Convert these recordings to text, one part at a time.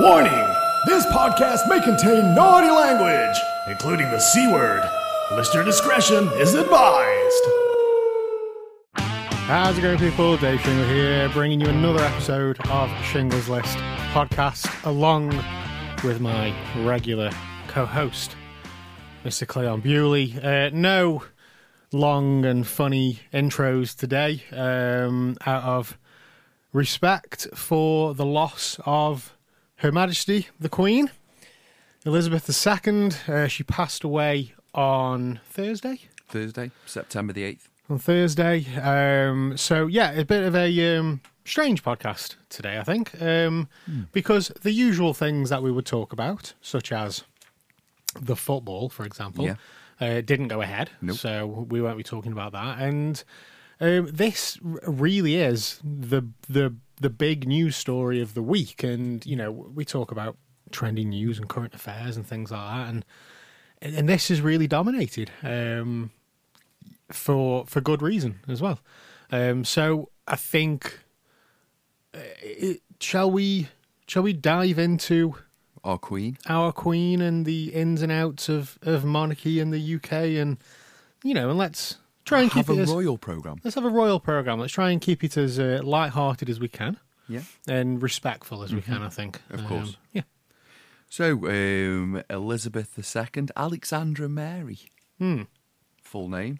Warning! This podcast may contain naughty language, including the C word. Listener discretion is advised. How's it going, people? Dave Shingle here, bringing you another episode of Shingle's List podcast, along with my regular co-host, Mr. Cleon Bewley. Uh, no long and funny intros today, um, out of respect for the loss of Her Majesty the Queen, Elizabeth II. Uh, she passed away on Thursday. Thursday, September the 8th. on Thursday. Um, so yeah, a bit of a um, strange podcast today, I think, um, because the usual things that we would talk about, such as the football, for example, Yeah. uh, didn't go ahead. Nope. So we won't be talking about that. And um, this really is the the the big news story of the week. And you know, we talk about trending news and current affairs and things like that, and and this has really dominated. Um, for for good reason as well. Um, so I think, uh, it, shall we shall we dive into Our Queen. our queen and the ins and outs of, of monarchy in the UK, and you know, and let's try and Have keep a it as royal programme. let's have a royal program. Let's try and keep it as uh, light-hearted as we can Yeah. and respectful as we can. I think, Mm-hmm. Of course. Um, yeah. So, um, Elizabeth II, Alexandra Mary. Hmm. Full name.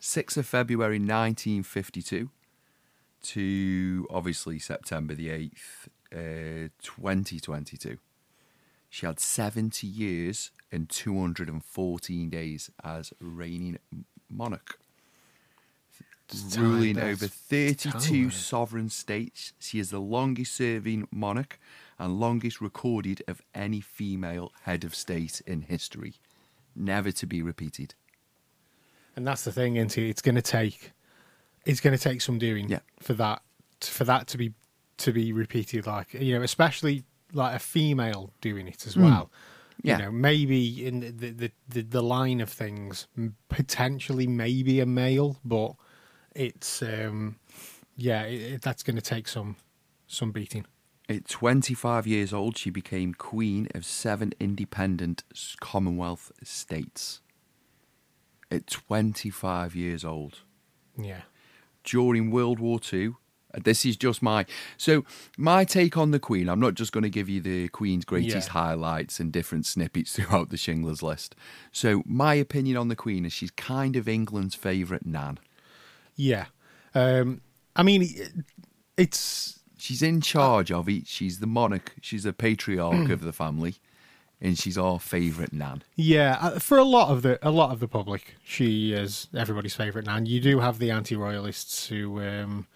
6th of February 1952 to obviously September the 8th, uh, 2022. She had 70 years and 214 days as reigning monarch. Just ruling over 32 Time. sovereign states. She is the longest serving monarch and longest recorded of any female head of state in history. Never to be repeated. And that's the thing, isn't it? It's going to take, it's going to take some doing Yeah. for that, for that to be, to be repeated. Like you know, especially like a female doing it as well. Hmm. Yeah. You know, maybe in the the, the the line of things, potentially maybe a male, but it's um, yeah, it, it, that's going to take some some beating. At 25 years old, she became queen of seven independent Commonwealth states. At 25 years old. Yeah. during World War Two. uh, This is just my so my take on the Queen. I'm not just going to give you the Queen's greatest Yeah. highlights and different snippets throughout the Shingler's list. So my opinion on the Queen is she's kind of England's favourite nan. Yeah. Um, I mean, it's She's in charge of it. She's the monarch. She's the patriarch of the family, and she's our favourite nan. Yeah, uh, for a lot of the a lot of the public, she is everybody's favourite nan. You do have the anti-royalists who um,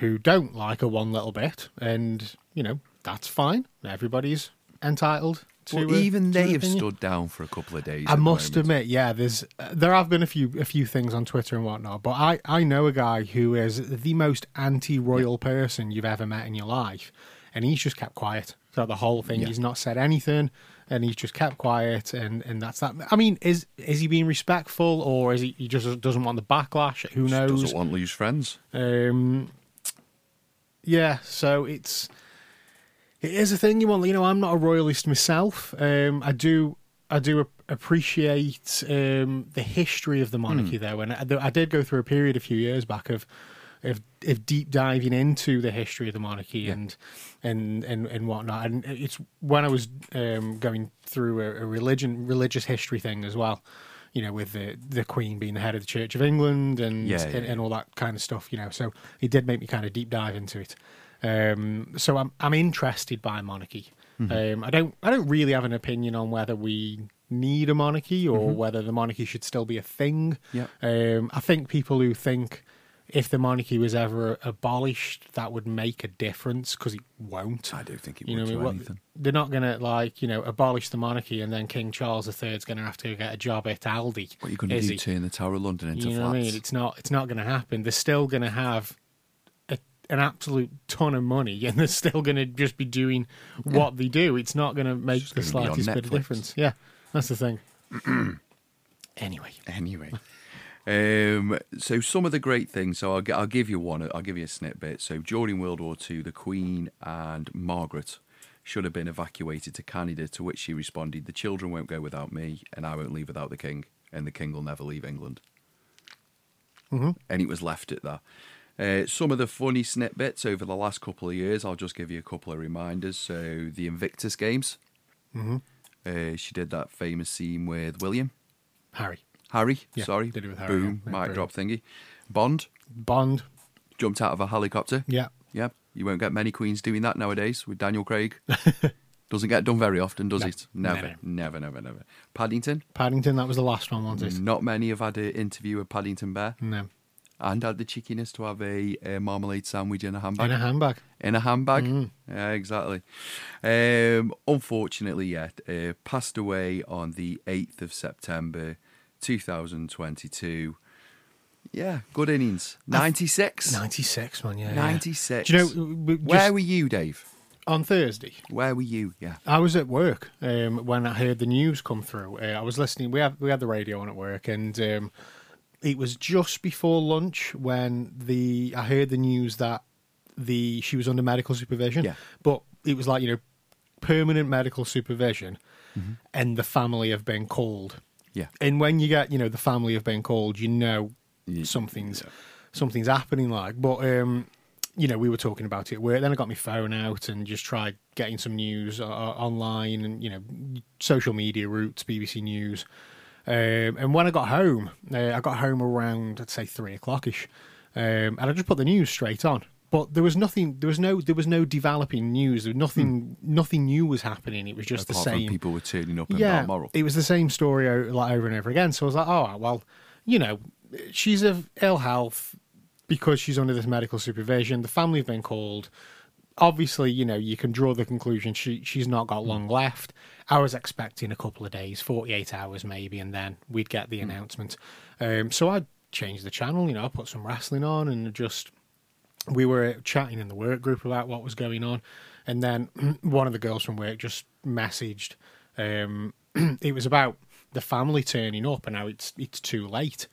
who don't like her one little bit, and you know that's fine. Everybody's entitled to. A- even they have opinion. stood down for a couple of days. I must admit, yeah, there's there have been a few a few things on Twitter and whatnot, but I I know a guy who is the most anti-royal person you've ever met in your life, and he's just kept quiet throughout the whole thing. Yeah. He's not said anything, and he's just kept quiet, and and that's that. I mean, is is he being respectful, or is he he just doesn't want the backlash? Who knows? Doesn't want to lose friends. Um, yeah, so it's it is a thing you want. You know, I'm not a royalist myself. Um, I do I do appreciate um, the history of the monarchy, though, and I, I did go through a period a few years back of of, of deep diving into the history of the monarchy and and and and whatnot. And it's when I was um, going through a, a religion religious history thing as well. You know, with the the Queen being the head of the Church of England and Yeah, and, and all that kind of stuff. You know, so it did make me kind of deep dive into it. Um, so I'm I'm interested by monarchy. Um, I don't I don't really have an opinion on whether we need a monarchy or whether the monarchy should still be a thing. Yeah. Um, I think people who think if the monarchy was ever abolished, that would make a difference because it won't. I do think it You know, would do anything. they're not going to like you know abolish the monarchy and then King Charles III is going to have to get a job at Aldi. What are you going to do? Turn the Tower of London into You know flats? what I mean? It's not. It's not going to happen. They're still going to have an absolute ton of money, and they're still going to just be doing what they do. It's not going to make the gonna be on slightest bit of difference. Yeah, that's the thing. anyway, Anyway, um, so some of the great things. So I'll, I'll give you one. I'll give you a snippet. So during World War Two, the Queen and Margaret should have been evacuated to Canada, to which she responded, The children won't go without me, and I won't leave without the king, and the king will never leave England. Mhm. And it was left at that. Uh, some of the funny snippets over the last couple of years, I'll just give you a couple of reminders. So, the Invictus Games, Mhm. uh, she did that famous scene with William. Harry. Harry, Yeah, sorry. did it with Harry, Boom, yeah. Yeah, mic drop thingy. Bond Bond. jumped out of a helicopter. Yeah. Yep. You won't get many queens doing that nowadays with Daniel Craig. Doesn't get done very often, does No. it? Never, No, no. never, never, never. Paddington. Paddington, that was the last one, wasn't it? Not many have had an interview with Paddington Bear No. And had the cheekiness to have a, a marmalade sandwich in a handbag. In a handbag. In a handbag. Mm. Yeah, exactly. Um, unfortunately, yet uh, passed away on the eighth of September, two thousand twenty-two. Yeah, good innings. Ninety-six. 96, man, yeah. yeah. 96. Do you know, we- Where were you, Dave? on Thursday, Where were you? Yeah. I was at work um, when I heard the news come through. Uh, I was listening. We had we had the radio on at work, and um, it was just before lunch when the I heard the news that the she was under medical supervision. Yeah. but it was like you know permanent medical supervision, Mm-hmm. and the family have been called. Yeah. And when you get you know the family have been called, you know Ye- something's something's happening. Like, but um, you know, we were talking about it at work. Then I got my phone out and just tried getting some news uh, online and you know, social media routes, BBC News. Um, and when I got home, uh, I got home around I'd say three o'clock ish, um, and I just put the news straight on. But there was nothing. There was no. There was no developing news. There was nothing. Nothing new was happening. It was just Hmm. Apart the same. people were turning up in yeah, Balmoral. it was the same story like over and over again. So I was like, oh well, you know, she's of ill health because she's under this medical supervision. The family have been called. Obviously, you know, you can draw the conclusion she she's not got long left. I was expecting a couple of days, forty eight hours maybe, and then we'd get the announcement. Um, so I changed the channel. You know, I put some wrestling on and just we were chatting in the work group about what was going on, and then one of the girls from work just messaged. Um, it was about the family turning up, and now it's it's too late.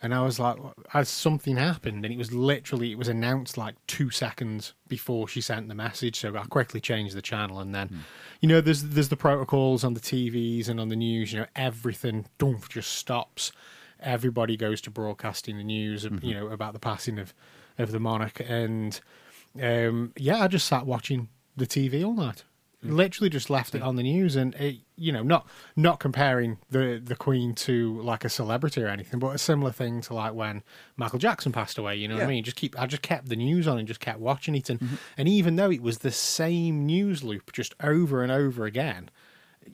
And I was like, has something happened? And it was literally, it was announced like two seconds before she sent the message. So I quickly changed the channel. And then, you know, there's there's the protocols on the TVs and on the news. You know, everything just stops. Everybody goes to broadcasting the news. You know about the passing of of the monarch. And um, yeah, I just sat watching the TV all night. Literally just left it on the news, and it, you know, not not comparing the the Queen to like a celebrity or anything, but a similar thing to like when Michael Jackson passed away. You know what I mean? Just keep, I just kept the news on and just kept watching it, and and even though it was the same news loop just over and over again,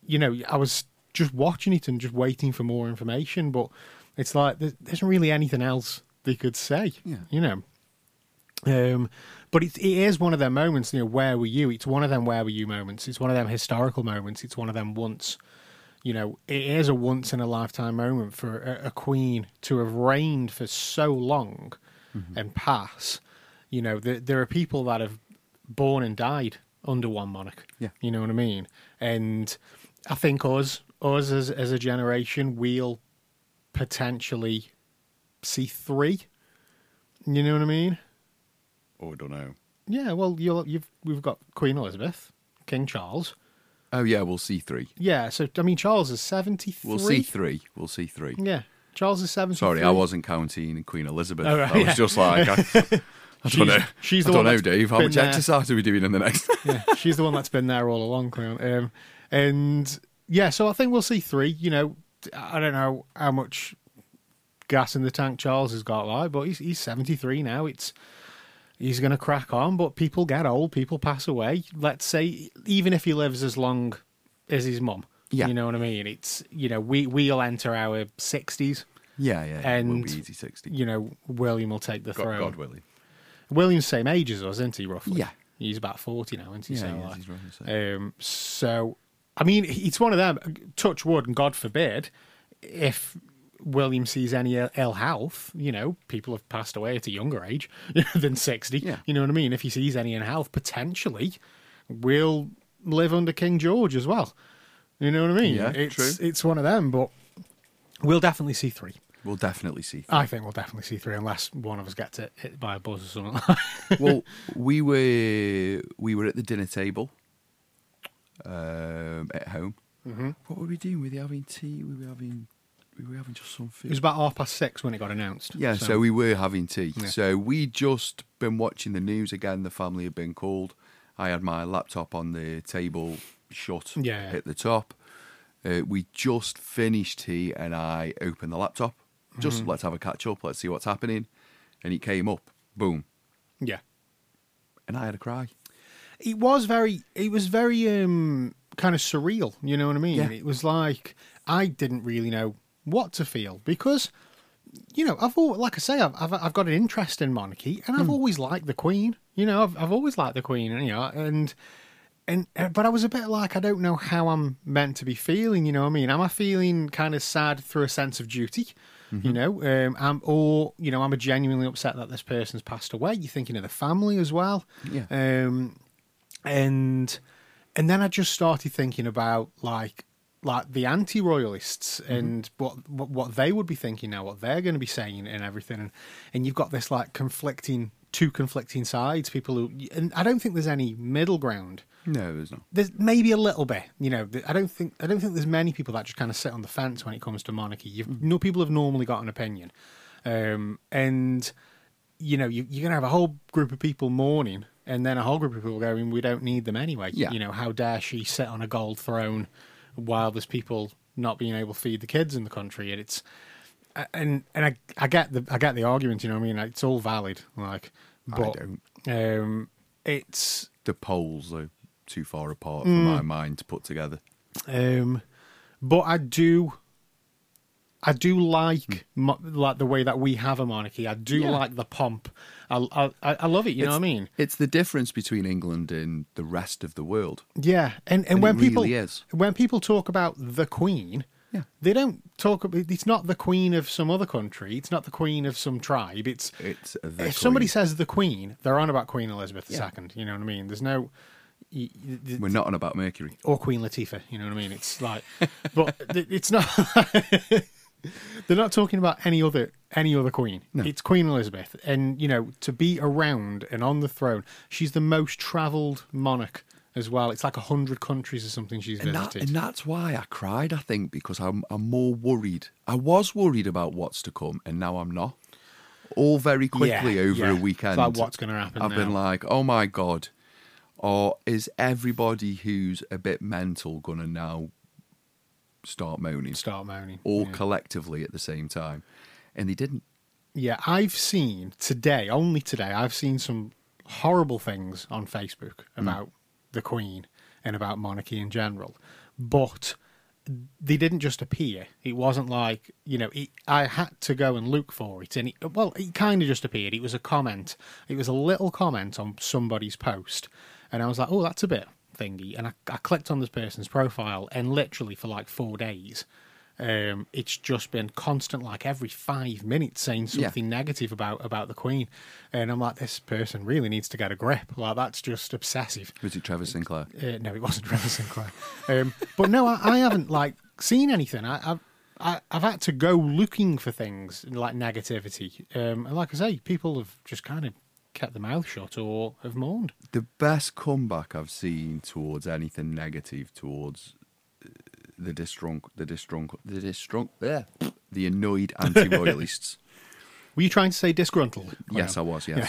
you know, I was just watching it and just waiting for more information, but it's like there isn't really anything else they could say. Yeah. You know. Um, but it, it is one of them moments, you know, where were you? It's one of them where were you moments. It's one of them historical moments. It's one of them once, you know, it is a once in a lifetime moment for a, a queen to have reigned for so long mm-hmm. and pass. You know, there, there are people that have born and died under one monarch. Yeah. You know what I mean? And I think us, us as, as a generation, we'll potentially see three. You know what I mean? Oh, I don't know. Yeah, well, you'll, you've we've got Queen Elizabeth, King Charles. Oh yeah, we'll see three. Yeah, so I mean, Charles is seventy three. We'll see three. We'll see three. Yeah, Charles is seventy. Sorry, I wasn't counting Queen Elizabeth. Oh, right, I was yeah. just like, I, I don't know. she's I don't know, Dave. How much there. exercise are we doing in the next? yeah, she's the one that's been there all along, Cleon. Um, and yeah, so I think we'll see three. You know, I don't know how much gas in the tank Charles has got like, but he's he's seventy three now. It's he's going to crack on, but people get old, people pass away. Let's say even if he lives as long as his mum, Yeah. you know what I mean. It's you know we we'll enter our sixties. yeah, yeah. it will And be easy sixty. You know, William will take the God, throne. God willing. William's same age as us, isn't he? Roughly. Yeah. He's about forty now, isn't he? Yeah, So, yeah, like- he's right, so- um, so, I mean, it's one of them. Touch wood, and God forbid, if William sees any ill- health, you know, people have passed away at a younger age than sixty. Yeah. You know what I mean? If he sees any ill health, potentially, we'll live under King George as well. You know what I mean? Yeah, it's true. it's one of them, but we'll definitely see three. We'll definitely see. I think we'll definitely see three, unless one of us gets hit, hit by a buzz or something. well, we were we were at the dinner table um, at home. Mm-hmm. What were we doing? Were we having tea? Were we having? We were having just some food. It was about half past six when it got announced. Yeah, so, we were having tea. Yeah. So we just been watching the news again. The family had been called. I had my laptop on the table, shut, Yeah. hit the top. Uh, we just finished tea, and I opened the laptop. Just Mm-hmm. let's have a catch up. Let's see what's happening. And it came up, boom, yeah. and I had a cry. it was very it was very um kind of surreal you know what i mean Yeah. it was like i didn't really know what to feel because you know i've always, like i say I've, I've i've got an interest in monarchy and i've always liked the queen you know i've, I've always liked the queen you know and and uh, but i was a bit like i don't know how i'm meant to be feeling you know what i mean? Am i feeling kind of sad through a sense of duty you know? Um I'm or you know I'm i genuinely upset that this person's passed away? You're thinking of the family as well. Yeah. um and and then I just started thinking about like like the anti-royalists and what, what what they would be thinking now, what they're going to be saying and everything, and and you've got this like conflicting two conflicting sides, people who and I don't think there's any middle ground. No, there's not. There's maybe a little bit, you know. I don't think I don't think there's many people that just kind of sit on the fence when it comes to monarchy. You've, No people have normally got an opinion, um, and you know you, you're going to have a whole group of people mourning, and then a whole group of people going, "We don't need them anyway." Yeah. You know, how dare she sit on a gold throne while there's people not being able to feed the kids in the country? And it's and and I I get the I get the argument. You know, what I mean, it's all valid. Like, I but don't. um, it's The poles are too far apart for Mm. my mind to put together. Um, but I do, I do like mo- like the way that we have a monarchy. I do. Yeah. like the pomp. I, I I love it. You know what I mean? It's the difference between England and the rest of the world. Yeah, and and, And when people really is. when people talk about the Queen. Yeah. They don't talk about. It's not the queen of some other country. It's not the queen of some tribe. It's It's if somebody says the queen, they're on about Queen Elizabeth Yeah. II. You know what I mean? There's no, We're not on about Mercury. or Queen Latifah. You know what I mean? It's like, but it's not. they're not talking about any other any other queen. It's Queen Elizabeth, and you know to be around and on the throne, she's the most travelled monarch as well. It's like a hundred countries or something she's And, that, visited. and that's why I cried, I think, because I'm, I'm more worried. I was worried about what's to come, and now I'm not. All very quickly Yeah, over yeah. a It's weekend. like, what's gonna happen I've been like, oh my God. Or is everybody who's a bit mental going to now start moaning? Start moaning. All yeah. collectively at the same time. And they didn't. Yeah, I've seen today, only today, I've seen some horrible things on Facebook mm. about the Queen and about monarchy in general. But they didn't just appear. It wasn't like, you know, it, I had to go and look for it. And it, well, it kind of just appeared. It was a comment. It was a little comment on somebody's post. And I was like, oh, that's a bit thingy. And I, I clicked on this person's profile, and literally for like four days, um, it's just been constant, like every five minutes, saying Yeah. something negative about about the Queen, and I'm like, this person really needs to get a grip. Like that's just obsessive. Was it Trevor Sinclair? Uh, no, it wasn't Trevor Sinclair. Um, but no, I, I haven't like seen anything. I, I've I, I've had to go looking for things like negativity, um, and like I say, people have just kind of kept their mouth shut or have mourned. The best comeback I've seen towards anything negative towards uh, the distrunk, the distrunk, the distrunk, yeah, the annoyed anti-royalists. Were you trying to say disgruntled? yes, I was. Yes, Yeah.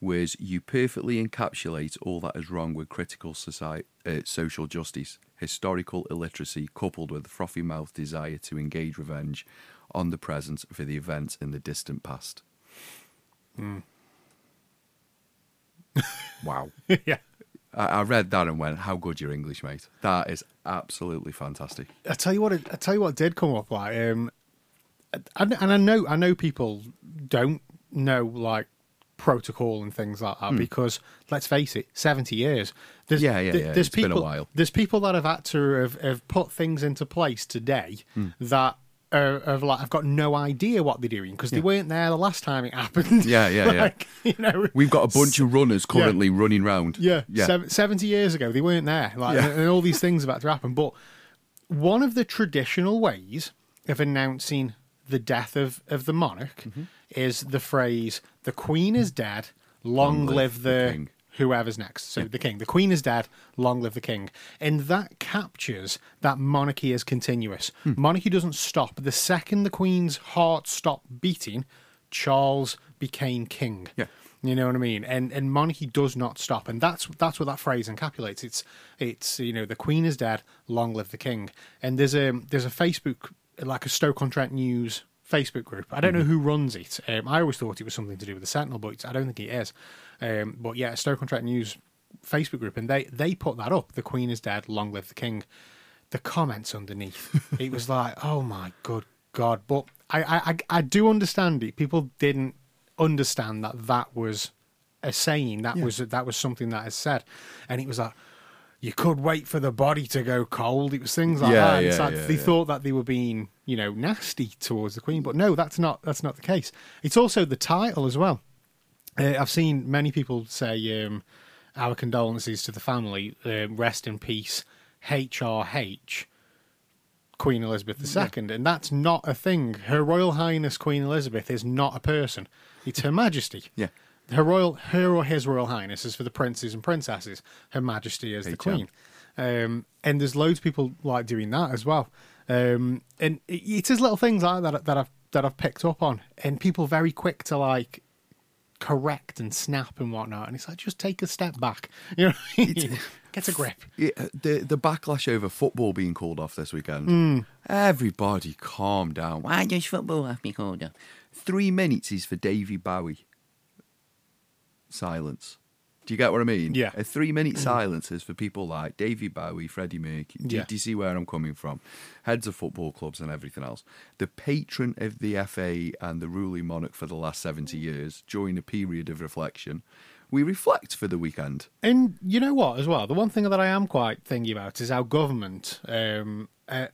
was you perfectly encapsulate all that is wrong with critical society, uh, social justice, historical illiteracy, coupled with frothy mouth desire to engage revenge on the present for the events in the distant past. Wow. yeah. I, I read that and went, "How good your English, mate! That is absolutely fantastic." I tell you what, I tell you what did come up like, um, and, and I know, I know people don't know like protocol and things like that because let's face it, seventy years. There's. Yeah, yeah, yeah, There's it's been a people, while. There's people that have had to have, have put things into place today Hmm. that. Have like I've got no idea what they're doing because they weren't there the last time it happened. Yeah, yeah, yeah. You know, We've got a bunch of runners currently running round. yeah, yeah. sev- 70 years ago, they weren't there. Like, Yeah. and all these things about to happen. But one of the traditional ways of announcing the death of, of the monarch Mm-hmm. is the phrase, the queen is dead, long, live, the, whoever's next. So the king, the queen is dead, long live the king. And that captures that monarchy is continuous. Hmm. Monarchy doesn't stop. The second the queen's heart stopped beating, Charles became king. Yeah. You know what I mean? And and monarchy does not stop, and that's that's what that phrase encapsulates. It's it's you know the queen is dead, long live the king. And there's a there's a Facebook like a Stoke on Trent News Facebook group. I don't know who runs it. Um, I always thought it was something to do with the Sentinel, but I don't think it is. Um, but yeah, Stoke on Trent News Facebook group, and they they put that up. The queen is dead, long live the king. The comments underneath, it was like, oh my good god. But I I I, I do understand it. People didn't understand that that was a saying. That was that was something that is said, and it was like. You could wait for the body to go cold. It was things like Yeah, that. Yeah, like yeah, they thought that they were being, you know, nasty towards the Queen, but no, that's not that's not the case. It's also the title as well. Uh, I've seen many people say um, our condolences to the family. Uh, rest in peace, HRH, Queen Elizabeth II, and that's not a thing. Her Royal Highness Queen Elizabeth is not a person; it's Her Majesty. Yeah. Her royal, her or his royal highness is for the princes and princesses. Her Majesty is the HM. queen. Um, and there's loads of people like doing that as well. Um, and it, it is little things like that that I've that I've picked up on, and people very quick to like correct and snap and whatnot. And it's like just take a step back, you know, get a grip. Yeah, the the backlash over football being called off this weekend. Hmm. Everybody, calm down. Why does football have to be called off? Three minutes is for Davy Bowie. Silence. Do you get what I mean? Yeah. A three minute silence is for people like Davy Bowie, Freddie Mercury. Do, Yeah. do you see where I'm coming from? Heads of football clubs and everything else. The patron of the FA and the ruling monarch for the last 70 years, during a period of reflection, we reflect for the weekend. And you know what, as well, the one thing that I am quite thinking about is our government um, uh,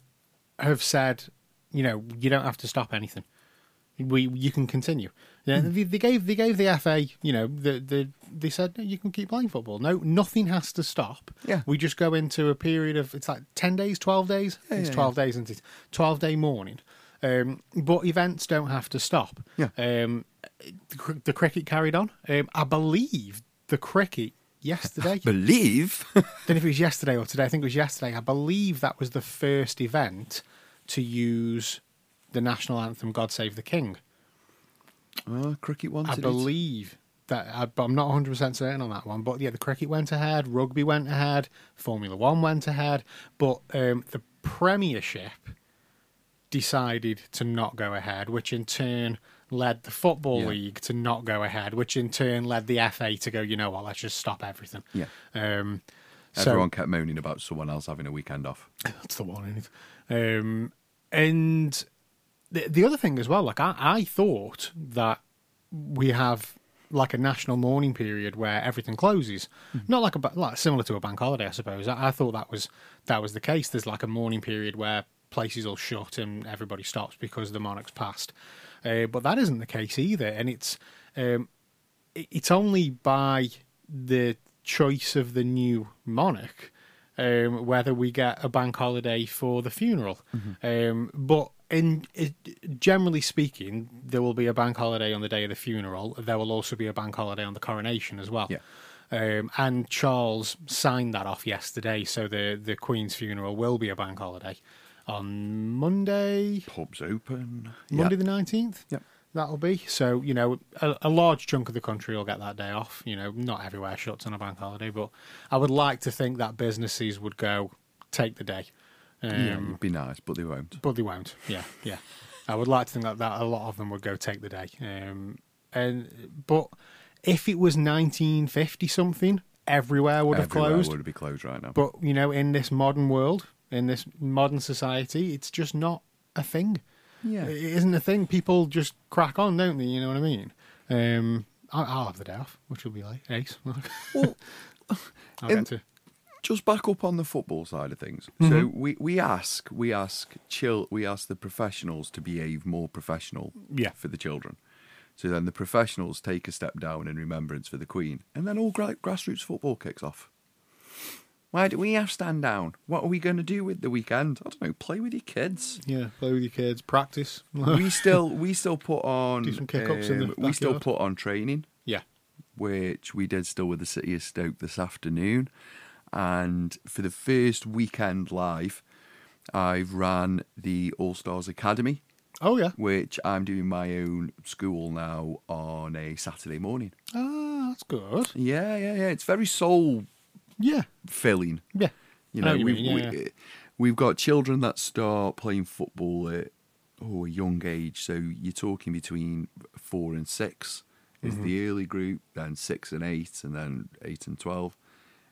have said, you know, you don't have to stop anything. We you can continue. Yeah, they, they gave they gave the FA, you know, the the they said "No, you can keep playing football. No, nothing has to stop. Yeah. we just go into a period of it's like ten days, twelve days. it's yeah, twelve days, isn't it? Twelve day mourning. Um, but events don't have to stop. Yeah. Um, the, cr- the cricket carried on. Um, I believe the cricket yesterday. Believe. don't know if it was yesterday or today. I think it was yesterday. I believe that was the first event to use the national anthem "God Save the King." Oh, cricket wanted I it. believe that, I, but I'm not 100 percent certain on that one. But yeah, the cricket went ahead, rugby went ahead, Formula One went ahead, but um, the Premiership decided to not go ahead, which in turn led the Football Yeah. League to not go ahead, which in turn led the FA to go. You know what? Let's just stop everything. Yeah. Um, so- Everyone kept moaning about someone else having a weekend off. That's the one. Um, and the the other thing as well, like I, I thought that we have like a national mourning period where everything closes, not like a like similar to a bank holiday, I suppose. I, I thought that was that was the case. There's like a mourning period where places all shut and everybody stops because the monarch's passed. Uh, but that isn't the case either, and it's um, it- it's only by the choice of the new monarch um, whether we get a bank holiday for the funeral. Um, but in generally speaking, there will be a bank holiday on the day of the funeral. There will also be a bank holiday on the coronation as well. Yeah. Um, and Charles signed that off yesterday, so the the Queen's funeral will be a bank holiday on Monday. Pubs open. Monday Yeah. the nineteenth. Yep. That'll be so. You know, a, a large chunk of the country will get that day off. You know, not everywhere shuts on a bank holiday, but I would like to think that businesses would go take the day. Um, yeah, it'd be nice, but they won't. but they won't. Yeah, yeah. I would like to think that, that a lot of them would go take the day. Um, and but if it was 1950 something, everywhere would have closed. Everywhere closed. would be closed right now. But you know, in this modern world, in this modern society, it's just not a thing. Yeah. it isn't a thing. People just crack on, don't they? You know what I mean? Um, I- I'll have the day off, which will be like ace. well, I'll get to. Just back up on the football side of things. Mm-hmm. So we, we ask we ask chill we ask the professionals to behave more professional Yeah. for the children. So then the professionals take a step down in remembrance for the Queen, and then all gra- grassroots football kicks off. Why do we have stand down? What are we going to do with the weekend? I don't know. Play with your kids. Yeah, play with your kids, practice. we still we still put on Do some kick-ups in the we still put on training. yeah, which we did still with the City of Stoke this afternoon. And for the first weekend live, I've ran the All Stars Academy, Oh yeah. which I'm doing my own school now on a Saturday morning. Ah, that's good. Yeah, yeah, yeah. It's very soul Yeah. filling. Yeah. You know know, you we've, mean, yeah, we, yeah. we've got children that start playing football at oh, a young age. So you're talking between four and six is Mm-hmm. the early group, then six and eight, and then eight and twelve.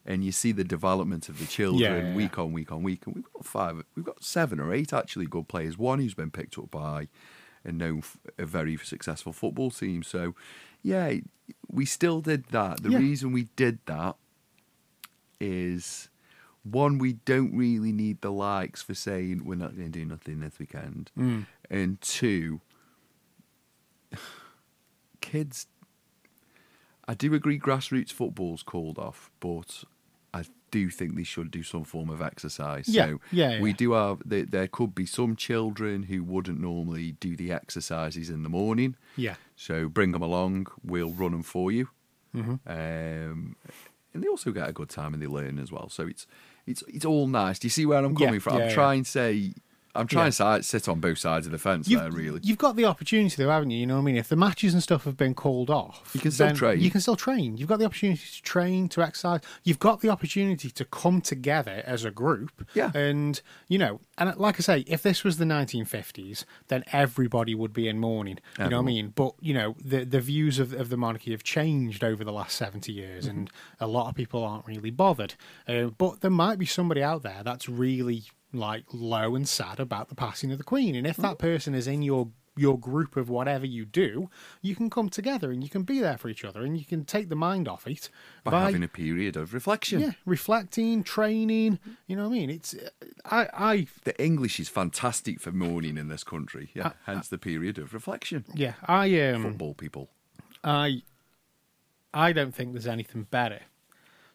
And you see the development of the children Yeah, yeah, week on week on week. And we've got five, we've got seven or eight actually good players. One who's been picked up by a known, a very successful football team. So, yeah, we still did that. The Yeah. reason we did that is one, we don't really need the likes for saying we're not going to do nothing this weekend, Mm. and two, kids. I do agree grassroots football's called off, but do think they should do some form of exercise. Yeah, so yeah, we yeah. do have there, there could be some children who wouldn't normally do the exercises in the morning. Yeah. So bring them along. We'll run them for you. Mhm. Um, and they also get a good time and they learn as well. So it's it's it's all nice. Do you see where I'm Yeah, coming from? yeah, I'm yeah. trying to say I'm trying Yeah. to sit on both sides of the fence You've, there. Really, you've got the opportunity though, haven't you? You know what I mean? If the matches and stuff have been called off, You can still train. You can still train. You've got the opportunity to train, to exercise. You've got the opportunity to come together as a group. Yeah. And, you know, and like I say, if this was the 1950s, then everybody would be in mourning. You know what I mean? But, you know, the, the views of, of the monarchy have changed over the last 70 years, and a lot of people aren't really bothered. Uh, but there might be somebody out there that's really like low and sad about the passing of the queen and if that person is in your your group of whatever you do you can come together and you can be there for each other and you can take the mind off it by, having a period of reflection. yeah reflecting training you know what i mean it's i i The English is fantastic for mourning in this country. Uh, Yeah, hence the period of reflection. yeah i um Football people. I I don't think there's anything better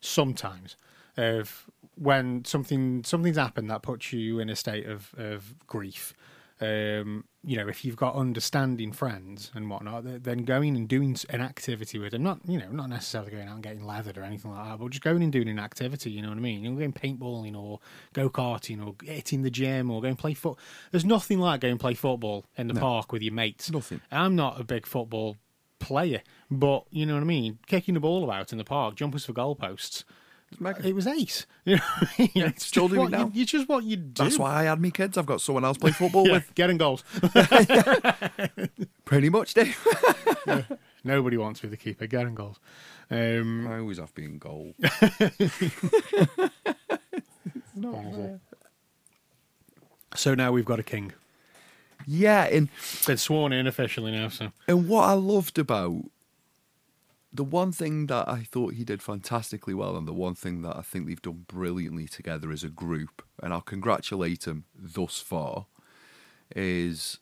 sometimes of when something something's happened that puts you in a state of, of grief. Um, you know, if you've got understanding friends and whatnot, then going and doing an activity with them, not you know, not necessarily going out and getting leathered or anything like that, but just going and doing an activity. You know what I mean? You're going paintballing or go karting or hitting the gym or going play foot. There's nothing like going play football in the park with your mates. Nothing. I'm not a big football player, but you know what I mean. Kicking the ball about in the park, jumpers for goalposts. It was ace. You know what I mean? Yeah, it's still just do it what now. You, it's just what you do. That's why I had me kids. I've got someone else play football Yeah, with. getting goals. Pretty much, Dave. Nobody wants to be the keeper. Getting goals. Um, I always have to be in goal. so now we've got a king. yeah, and Been sworn in officially now. So And what I loved about the one thing that I thought he did fantastically well, and the one thing that I think they've done brilliantly together as a group, and I'll congratulate him thus far, is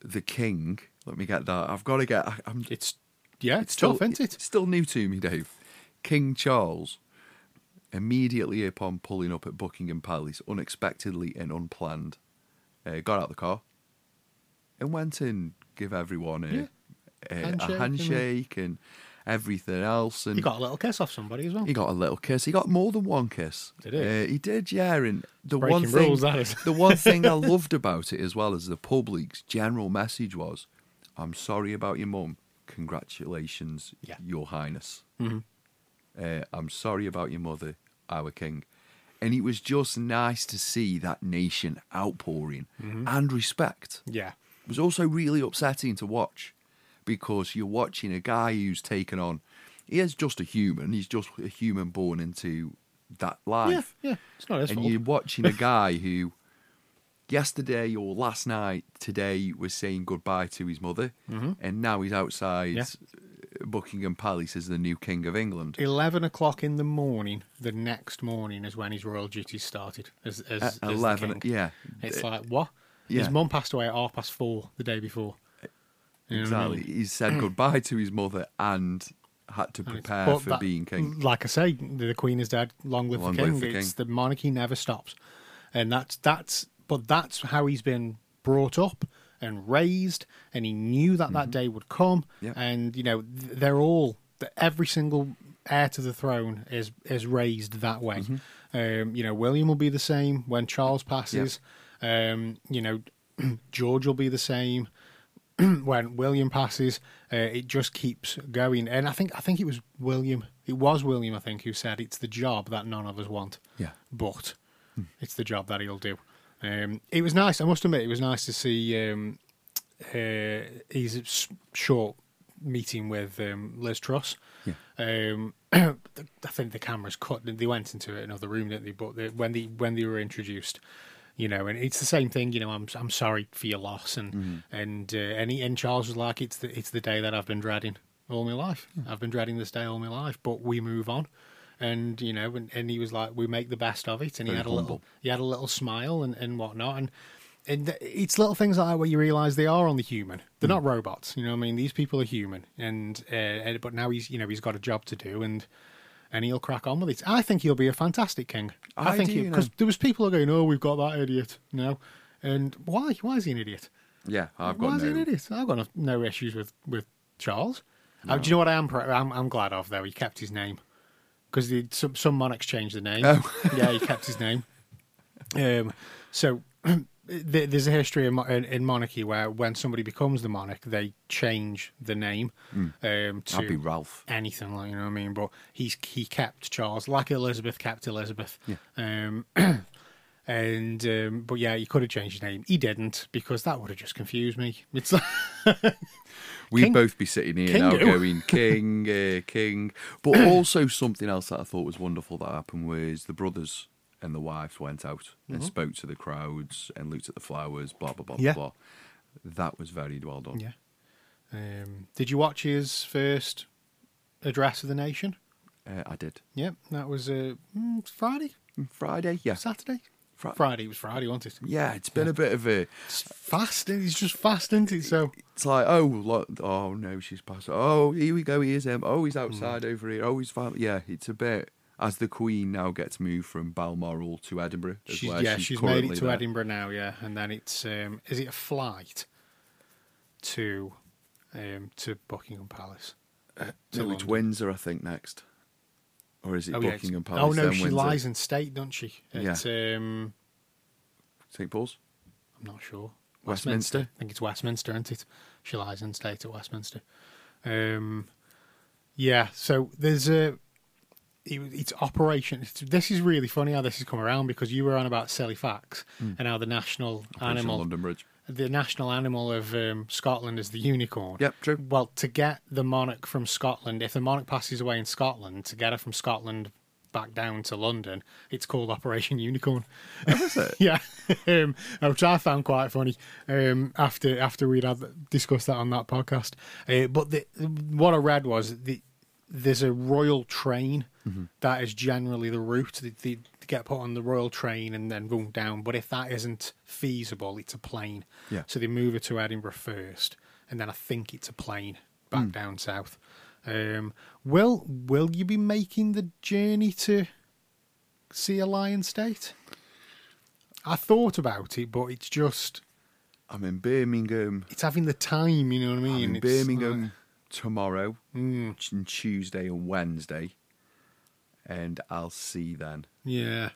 the king. Let me get that. I've got to get. I- I'm, it's yeah, it's still, tough, isn't it? It's still new to me, Dave. King Charles, immediately upon pulling up at Buckingham Palace, unexpectedly and unplanned, uh, got out of the car and went and give everyone a, Yeah. A, Handshake a and- handshake and everything else. And he got a little kiss off somebody as well. he got a little kiss. He got more than one kiss. Did he? Uh, he did, yeah. And the Breaking one thing, rules, that is. the one thing I loved about it as well as the public's general message was, "I'm sorry about your mum. Congratulations, Yeah. Your Highness. Mhm. Uh, I'm sorry about your mother, our king." And it was just nice to see that nation outpouring Mm-hmm. and respect. Yeah, It was also really upsetting to watch because you're watching a guy who's taken on. He is just a human. He's just a human born into that life. yeah. It's not his and fault. you're watching a guy who, yesterday or last night, today was saying goodbye to his mother, and now he's outside Mm-hmm. Yeah. Buckingham Palace as the new king of England. 11 o'clock in the morning, the next morning is when his royal duties started. As, as, as Eleven, yeah, It's like, what? yeah. His mum passed away at half past four the day before. You know what I exactly. mean? He said goodbye to his mother and had to prepare for that- being king. Like I say, the Queen is dead. Long live Long the live king. the It's king. the monarchy never stops, and that's that's. But that's how he's been brought up, and raised, and he knew that that day would come. Yeah. And you know, they're all every single heir to the throne is is raised that way. Um, you know, William will be the same when Charles passes. Um, you know, George will be the same when William passes. Uh, it just keeps going, and I think I think it was William. It was William, I think, who said it's the job that none of us want Yeah. but it's the job that he'll do. Um, it was nice. I must admit, it was nice to see um, uh, his short meeting with um, Liz Truss. Yeah. Um, I think the cameras cut. They went into another room, didn't they? But they, when they when they were introduced, you know, and it's the same thing. You know, I'm I'm sorry for your loss, and and uh, and, he, and Charles was like, it's the it's the day that I've been dreading all my life. I've been dreading this day all my life, but we move on. And you know, and, and he was like, "We make the best of it." And he Very had a little, he had a little smile and, and whatnot. And and it's little things like that where you realise they are only human. They're not robots. You know, what I mean, these people are human. And uh, and- but now he's you know he's got a job to do, and and he'll crack on with it. I think he'll be a fantastic king. I, I think because there was people are going, "Oh, we've got that idiot," now," and why? Why is he an idiot? Yeah, I've why got is he an no. idiot? I've got no, no issues with with Charles. Uh, do you know what I am? I'm, I'm glad of though. He kept his name because some some monarchs changed the name. Oh. yeah, he kept his name. Um, so there's a history in, in, in monarchy where when somebody becomes the monarch, they change the name um, to That'd be Ralph. anything like you know what I mean. But he's he kept Charles like Elizabeth kept Elizabeth. Um, and um, but yeah, he could have changed his name. He didn't because that would have just confused me. It's like We'd both be sitting here now going King, uh, King. But also something else that I thought was wonderful that happened was the brothers and the wives went out and Mm-hmm. spoke to the crowds and looked at the flowers, blah blah blah Yeah. blah. That was very well done. yeah. Um, did you watch his first address of the nation? Uh, I did. Yep, that was uh, mm, Friday, Friday, yeah, Saturday. Fri- Friday it was Friday, wasn't it? yeah. It's been a bit of a. It's fast. He's just fast, isn't he? So It's like oh, lo- oh no, she's passed. Oh, here we go. Here's him. Oh, he's outside Mm. over here. Oh, he's fine. Yeah, it's a bit. As the Queen now gets moved from Balmoral to Edinburgh, she's yeah, she's, made it to there. Edinburgh now. Yeah, and then it's um, is it a flight to um, to Buckingham Palace? to No, it's Windsor, I think, next. Or is it Oh, yeah, Buckingham Palace? Oh no, she Windsor? lies in state, doesn't she? It's, um, St Paul's. I'm not sure. Westminster? I think it's Westminster, isn't it? She lies in state at Westminster. Um, yeah. So there's a. It, it's operation. It's, this is really funny how this has come around because you were on about silly facts and how the national Operation animal, London Bridge. the national animal of um, Scotland is the unicorn. Yep, true. Well, to get the monarch from Scotland, if the monarch passes away in Scotland, to get her from Scotland back down to London, it's called Operation Unicorn. Is it? yeah, um, which I found quite funny um, after after we'd had discussed that on that podcast. Uh, but the, what I read was the, there's a royal train mm-hmm. that is generally the route. They, they get put on the royal train and then boom down. But if that isn't feasible, it's a plane. Yeah. So they move it to Edinburgh first, and then I think it's a plane back mm. down south. Um, will Will you be making the journey to see a lion state? I thought about it, but it's just I'm in Birmingham. it's having the time. You know what I mean? I'm in It's Birmingham like- tomorrow, Mm. and Tuesday and Wednesday, and I'll see then. yeah,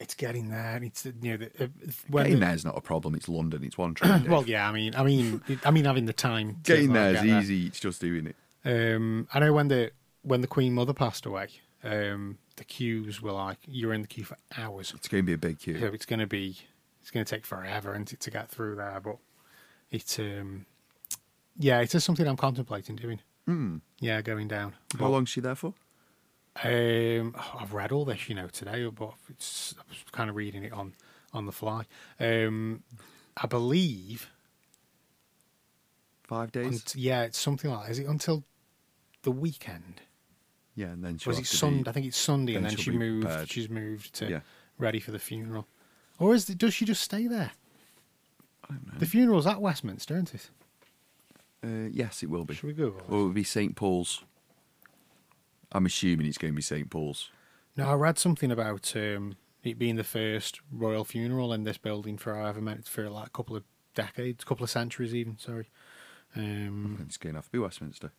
it's getting there. It's you know the, uh, when Getting the- there's not a problem. It's London. It's one train. Well, yeah. I mean, I mean, I mean, having the time. Getting there is easy. It's just doing it. Um, I know when the when the Queen Mother passed away, um, the queues were like you're in the queue for hours. It's going to be a big queue. So it's going to be it's going to take forever and to get through there. But it's um, yeah, it is just something I'm contemplating doing. Hmm. Yeah, going down. How long's she there for? Um, I've read all this, you know, today, but it's I was kind of reading it on on the fly. Um, I believe, Five days. unt- yeah, it's something like. Is it until the weekend? yeah, and then she'll Was it Sunday? I think it's Sunday, and then then she'll she moved. prepared. She's moved to Yeah. ready for the funeral, or is it, does she just stay there? I don't know. The funeral's at Westminster, isn't it? Uh, yes, it will be. Should we Google? Or it would be St Paul's. I'm assuming it's going to be St Paul's. No, I read something about um, it being the first royal funeral in this building for however many for like a couple of decades, a couple of centuries even. Sorry. Um, It's going to have to be Westminster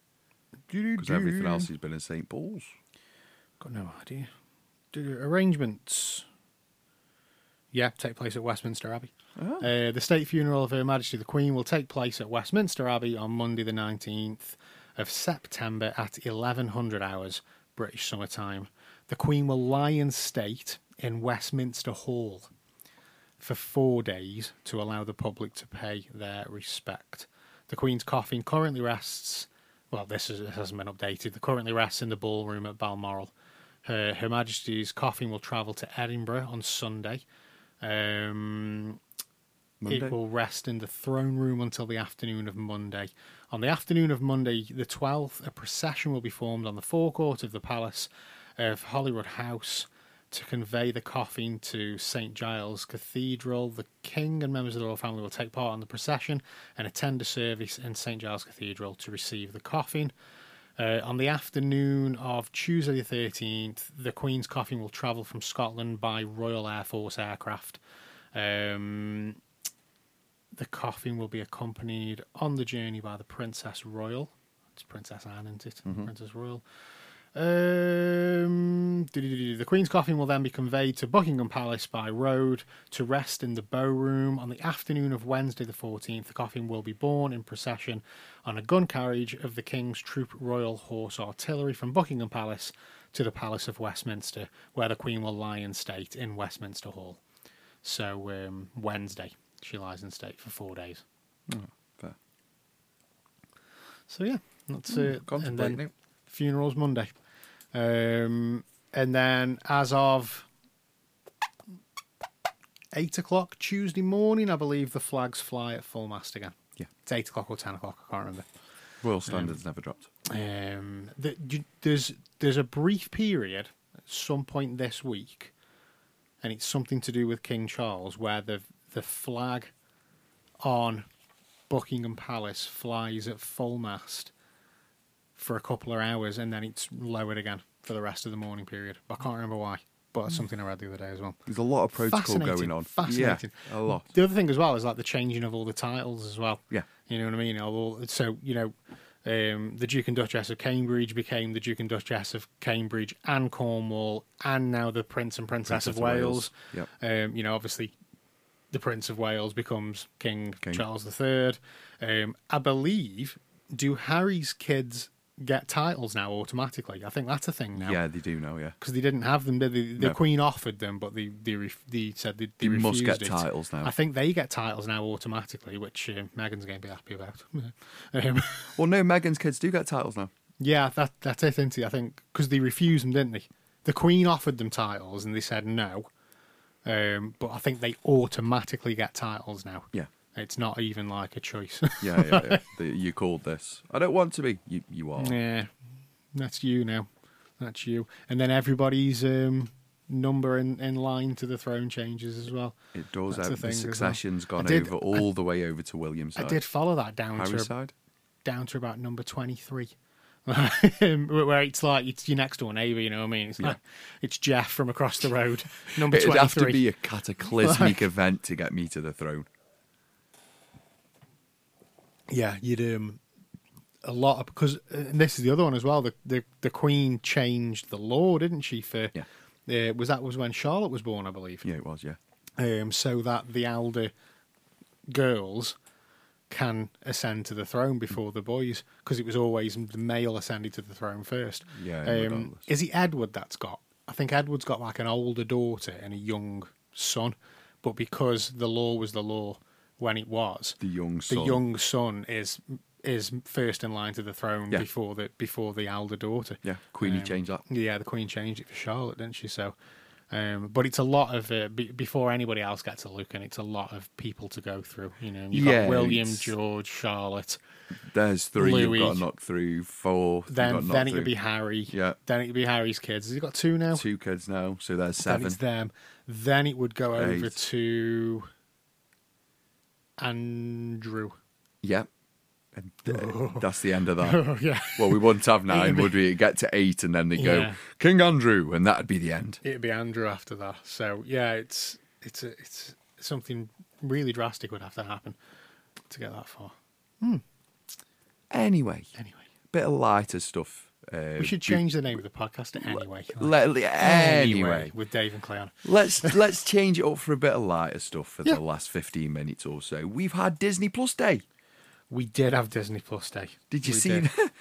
because everything else has been in St Paul's. Got no idea. Arrangements. Yeah, take place at Westminster Abbey. Oh. Uh, the state funeral of Her Majesty the Queen will take place at Westminster Abbey on Monday, the 19th of September at 1100 hours British summer time. The Queen will lie in state in Westminster Hall for four days to allow the public to pay their respect. The Queen's coffin currently rests. Well, this, is, this hasn't been updated. The currently rests in the ballroom at Balmoral. Her, Her Majesty's coffin will travel to Edinburgh on Sunday. Um, Monday. it will rest in the throne room until the afternoon of Monday. On the afternoon of Monday, the 12th, a procession will be formed on the forecourt of the palace of Holyrood House to convey the coffin to St Giles Cathedral. The King and members of the royal family will take part in the procession and attend a service in St Giles Cathedral to receive the coffin. Uh, on the afternoon of Tuesday the 13th, the Queen's coffin will travel from Scotland by Royal Air Force aircraft. Um, the coffin will be accompanied on the journey by the Princess Royal. It's Princess Anne, isn't it? Princess Royal. Um, the Queen's coffin will then be conveyed to Buckingham Palace by road to rest in the Bow Room. On the afternoon of Wednesday, the 14th, the coffin will be borne in procession on a gun carriage of the King's Troop Royal Horse Artillery from Buckingham Palace to the Palace of Westminster, where the Queen will lie in state in Westminster Hall. So, um, Wednesday, she lies in state for four days. Fair. So, yeah, that's it. And then funerals Monday. Um, and then as of eight o'clock Tuesday morning, I believe the flags fly at full mast again. Yeah. It's eight o'clock or ten o'clock. I can't remember. Royal standards never dropped. Um, the, you, there's there's a brief period at some point this week, and it's something to do with King Charles, where the the flag on Buckingham Palace flies at full mast for a couple of hours, and then it's lowered again for the rest of the mourning period. I can't remember why. But it's something I read the other day as well. There's a lot of protocol going on. Fascinating. Yeah, a lot. The other thing as well is like the changing of all the titles as well. Yeah. You know what I mean? All, so, you know, um, the Duke and Duchess of Cambridge became the Duke and Duchess of Cambridge and Cornwall, and now the Prince and Princess, of Wales. Yep. Um, you know, obviously, the Prince of Wales becomes King, King. Charles III. Um, I believe, do Harry's kids get titles now automatically? I think that's a thing now. Yeah, they do know. Yeah, Because they didn't have them, did they? The No. Queen offered them, but they they, ref- they said they, they They must get it. titles now. I think they get titles now automatically, which uh, Meghan's going to be happy about. um, Well, no, Megan's kids do get titles now. yeah, that that's it, isn't it? I think because they refused them, didn't they? The Queen offered them titles, and they said no. Um, but I think they automatically get titles now. Yeah. It's not even like a choice. Yeah, yeah, yeah. The- you called this. I don't want to be. You, you are. yeah, that's you now. That's you. And then everybody's um, number in, in line to the throne changes as well. It does. That's Out. the The as well. succession's gone did- over all the way over to William's side. I did follow that down Harry's to side. down to about number twenty three. where it's like it's your next door neighbour, you know what I mean? It's Yeah. like it's Jeff from across the road, number twenty three. It'd have to be a cataclysmic event to get me to the throne. Yeah, you'd um a lot of because uh, and this is the other one as well. The the the Queen changed the law, didn't she? For Yeah. uh, was that was when Charlotte was born, I believe. Yeah, it was. Yeah. Um, so that the elder girls can ascend to the throne before the boys, because it was always the male ascending to the throne first. Yeah, Um, is it Edward that's got? I think Edward's got like an older daughter and a young son, but because the law was the law when it was, The young the son. young son is is first in line to the throne Yeah. before the before the elder daughter. Yeah, Queenie Um, changed that. Yeah, the Queen changed it for Charlotte, didn't she? So, um, but it's a lot of uh, be before anybody else gets a look, and it's a lot of people to go through. You know, you've Yeah, got William, it's- George, Charlotte. There's 3 Louis. you've got to knock through. Four. you've got Then then it through. could be Harry. Yeah. Then it could be Harry's kids. Has he got two now? two kids now, so there's seven. Then it's them. Then it would go over to Andrew. Yep. And uh, that's the end of that. Oh yeah. Well, we wouldn't have nine, would we? It'd get to eight, and then they go Yeah. King Andrew, and that'd be the end. It'd be Andrew after that. So yeah, it's it's a, it's something really drastic would have to happen. to get that far. Hmm. Anyway, Anyway, bit of lighter stuff. Uh, we should change the name of the podcast Anyway. Let, anyway, with Dave and Cleon. let's let's change it up for a bit of lighter stuff for Yeah. the last fifteen minutes or so. We've had Disney Plus Day. We did have Disney Plus Day. Did you We see? did. that?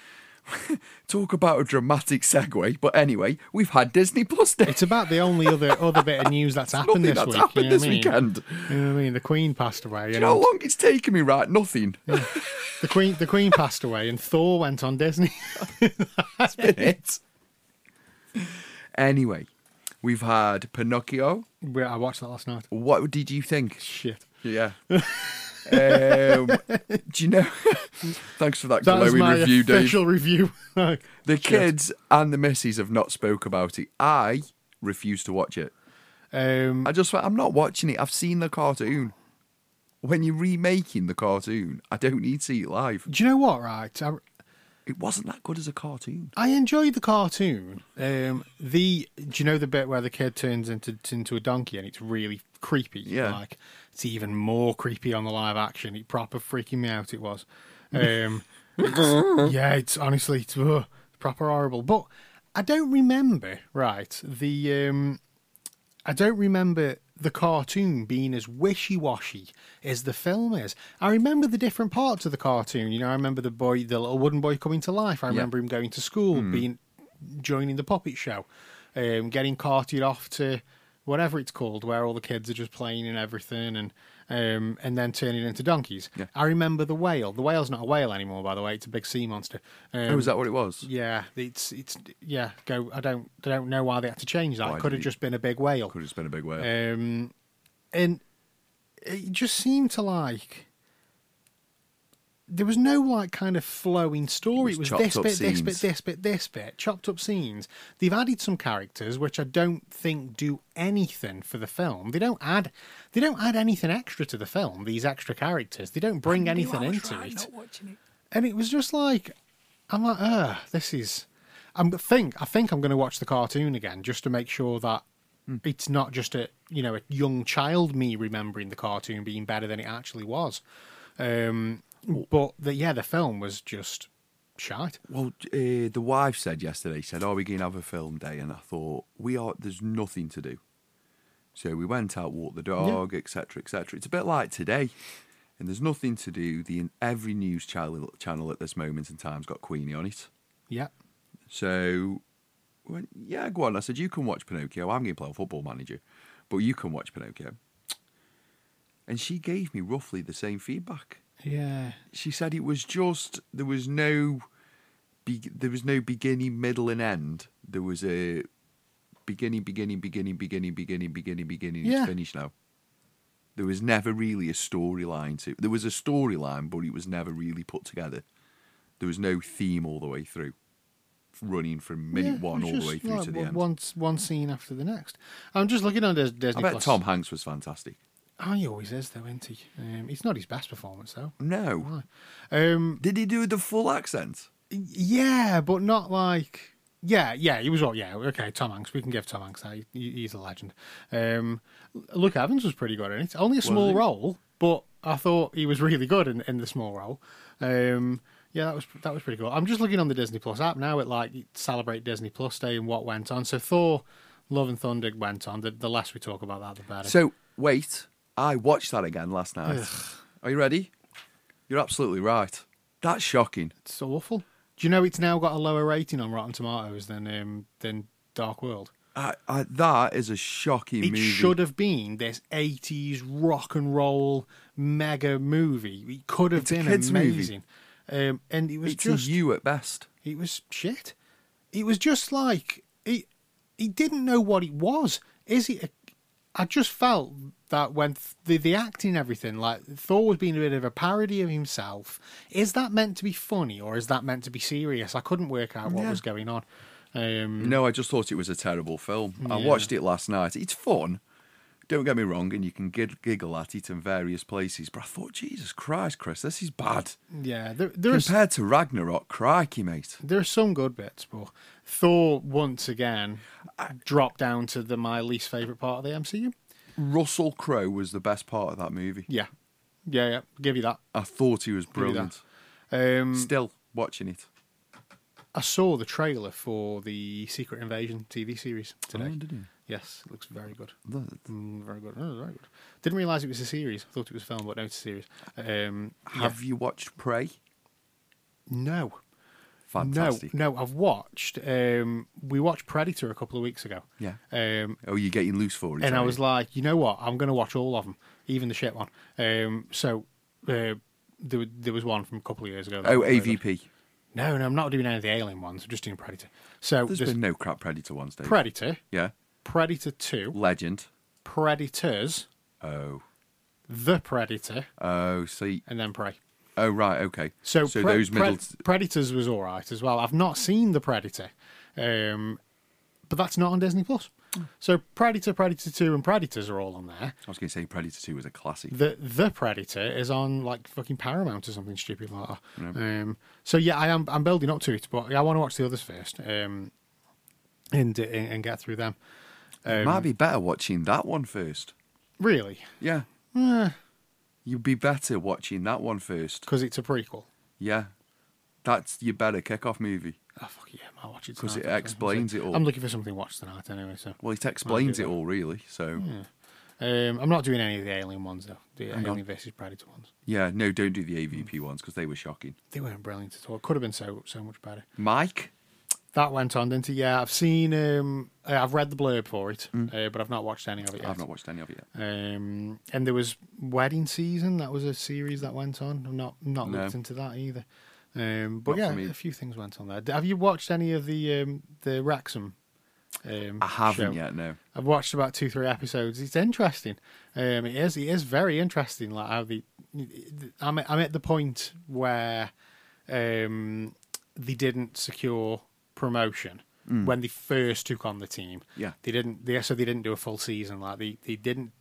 Talk about a dramatic segue. But anyway, we've had Disney Plus Day. It's about the only other other bit of news that's happened this that's week. happened you know this what I mean? weekend. You know what I mean? The Queen passed away. Do you and know how long it's taken me? Right, nothing. the Queen the Queen passed away, and Thor went on Disney. That's been it. Anyway, we've had Pinocchio. We- I watched that last night. What did you think? Shit. Yeah. Um, do you know? Thanks for that That glowing my review, Dave. official review. The Shit. kids and the missus have not spoke about it. I refuse to watch it. Um, I just I'm not watching it. I've seen the cartoon. When you're remaking the cartoon, I don't need to see it live. do you know what? Right, I, It wasn't that good as a cartoon. I enjoyed the cartoon. Um, the do you know the bit where the kid turns into into a donkey and it's really creepy? Yeah. like it's even more creepy on the live action. It proper freaking me out. It was. Um, it's- yeah, it's honestly it's ugh, proper horrible. But I don't remember right the. Um, I don't remember the cartoon being as wishy washy as the film is. I remember the different parts of the cartoon. You know, I remember the boy, the little wooden boy coming to life. I remember him going to school, being joining the puppet show, um, getting carted off to whatever it's called, where all the kids are just playing and everything, and um, and then turning into donkeys. Yeah. I remember the whale. The whale's not a whale anymore, by the way. It's a big sea monster. Um, oh, is that what it was? yeah, it's it's yeah. Go. I don't I don't know why they had to change that. Why it could have just been a big whale. Could have just been a big whale. Um, and it just seemed to like there was no like kind of flowing story. It It was was, this chopped up bit, this bit, scenes. this bit, this bit, chopped up scenes. They've added some characters which I don't think do anything for the film. They don't add, they don't add anything extra to the film. These extra characters, they don't bring anything into it. And it was just like, I'm like, uh, this is. I'm think I think I'm going to watch the cartoon again just to make sure that Hmm. it's not just a you know a young child me remembering the cartoon being better than it actually was. Um, but the, yeah, the film was just shite. Well, uh, the wife said yesterday, said, "Oh, we're going to have a film day," and I thought, "We are. There's nothing to do." So we went out, walked the dog, etc., etc. It's a bit like today, and there's nothing to do. The every news channel channel at this moment in time's got Queenie on it. Yeah, So, we went, yeah, go on. I said, you can watch Pinocchio. I'm going to play a football manager, but you can watch Pinocchio. And she gave me roughly the same feedback. Yeah, She said it was just there was no, be, there was no beginning, middle, and end. There was a beginning, beginning, beginning, beginning, beginning, beginning, beginning. Yeah. It's finished now. There was never really a storyline to. There was a storyline, but it was never really put together. There was no theme all the way through, running from minute Yeah, one all the way through like to the one- end. One one scene after the next. I'm just looking on Dis- I bet Plus. Tom Hanks was fantastic. Oh, he always is, though, isn't he? Um, it's not his best performance, though. No, Um, did he do the full accent? Yeah, but not like. Yeah, yeah, he was all. Yeah, okay, Tom Hanks. We can give Tom Hanks that. He, he's a legend. Um, Luke Evans was pretty good in it. Only a small role, but I thought he was really good in, in the small role. Um, yeah, that was that was pretty cool. I'm just looking on the Disney Plus app now. At like celebrate Disney Plus Day and what went on. So Thor, Love and Thunder went on. The, the less we talk about that, the better. So wait, I watched that again last night. Are you ready? You're absolutely right. That's shocking. it's so awful. Do you know it's now got a lower rating on Rotten Tomatoes than um, than Dark World? I, I, that is a shocking movie. It movie. should have been this 80s rock and roll mega movie. It could have It's a been amazing. Um, and it was It's just you at best. it was shit. It was just like he he didn't know what it was. Is it? A, I just felt that when th- the the acting and everything, like Thor was being a bit of a parody of himself. Is that meant to be funny or is that meant to be serious? I couldn't work out what Yeah. was going on. Um, No, I just thought it was a terrible film. I watched it last night. It's fun. Don't get me wrong, and you can gig- giggle at it in various places. But I thought, Jesus Christ, Chris, this is bad. yeah, there, there's Compared to Ragnarok, crikey, mate. There are some good bits, but Thor once again I, dropped down to the my least favorite part of the MCU. Russell Crowe was the best part of that movie. Yeah, Yeah, yeah. Give you that. I thought he was brilliant. Um, Still watching it. I saw the trailer for the Secret Invasion TV series today. Oh, did you? Yes, it looks very good. Mm, very good. Oh, very good. Didn't realise it was a series. I thought it was a film, but no, it's a series. Um, Have you watched Prey? no, Fantastic. no, no. I've watched. Um, we watched Predator a couple of weeks ago. Yeah. Um, Oh, you're getting loose for it. and I was like, you know what? I'm going to watch all of them, even the shit one. Um, so uh, there, there was one from a couple of years ago. oh, was very good. AVP. No, no, I'm not doing any of the Alien ones. I'm just doing Predator. So There's there's been no crap Predator ones, Dave. Predator, yeah. Predator Two, Legend. Predators, Oh. The Predator, Oh, see. and then Prey. Oh, right. Okay. So, so Pre- those Pre- middle. Predators was all right as well. I've not seen the Predator, um, but that's not on Disney Plus. So Predator, Predator Two, and Predators are all on there. I was going to say Predator 2 was a classic. The The Predator is on like fucking Paramount or something stupid like that. Um, so yeah, I am I'm building up to it, but I want to watch the others first, um, and, and and get through them. Um, Might be better watching that one first. really Yeah. You'd be better watching that one first. because it's a prequel. Yeah. That's your better kick-off movie. Oh fuck yeah, I'll watch it 'Cause it actually. explains it all. I'm looking for something to watch tonight anyway. So Well, it explains it all, really. So, um, I'm not doing any of the Alien ones though. The Hang on. Alien versus Predator ones. yeah, no, don't do the AVP ones because they were shocking. They weren't brilliant at all. Could have been so so much better. Mike? That went on, didn't it? Yeah, I've seen. Um, uh, I've read the blurb for it, uh, but I've not watched any of it yet. Mm. I've not watched any of it yet. Um, and there was Wedding Season. That was a series that went on. I'm not not No. looked into that either. Um, but Not yeah, a few things went on there. Have you watched any of the um, the Wrexham? Um, I haven't show? yet, no. I've watched about two three episodes. It's interesting. Um, it is it is very interesting. Like how the I'm at- I'm at the point where um, they didn't secure promotion when they first took on the team. Yeah. they didn't. They so they didn't do a full season. Like they they didn't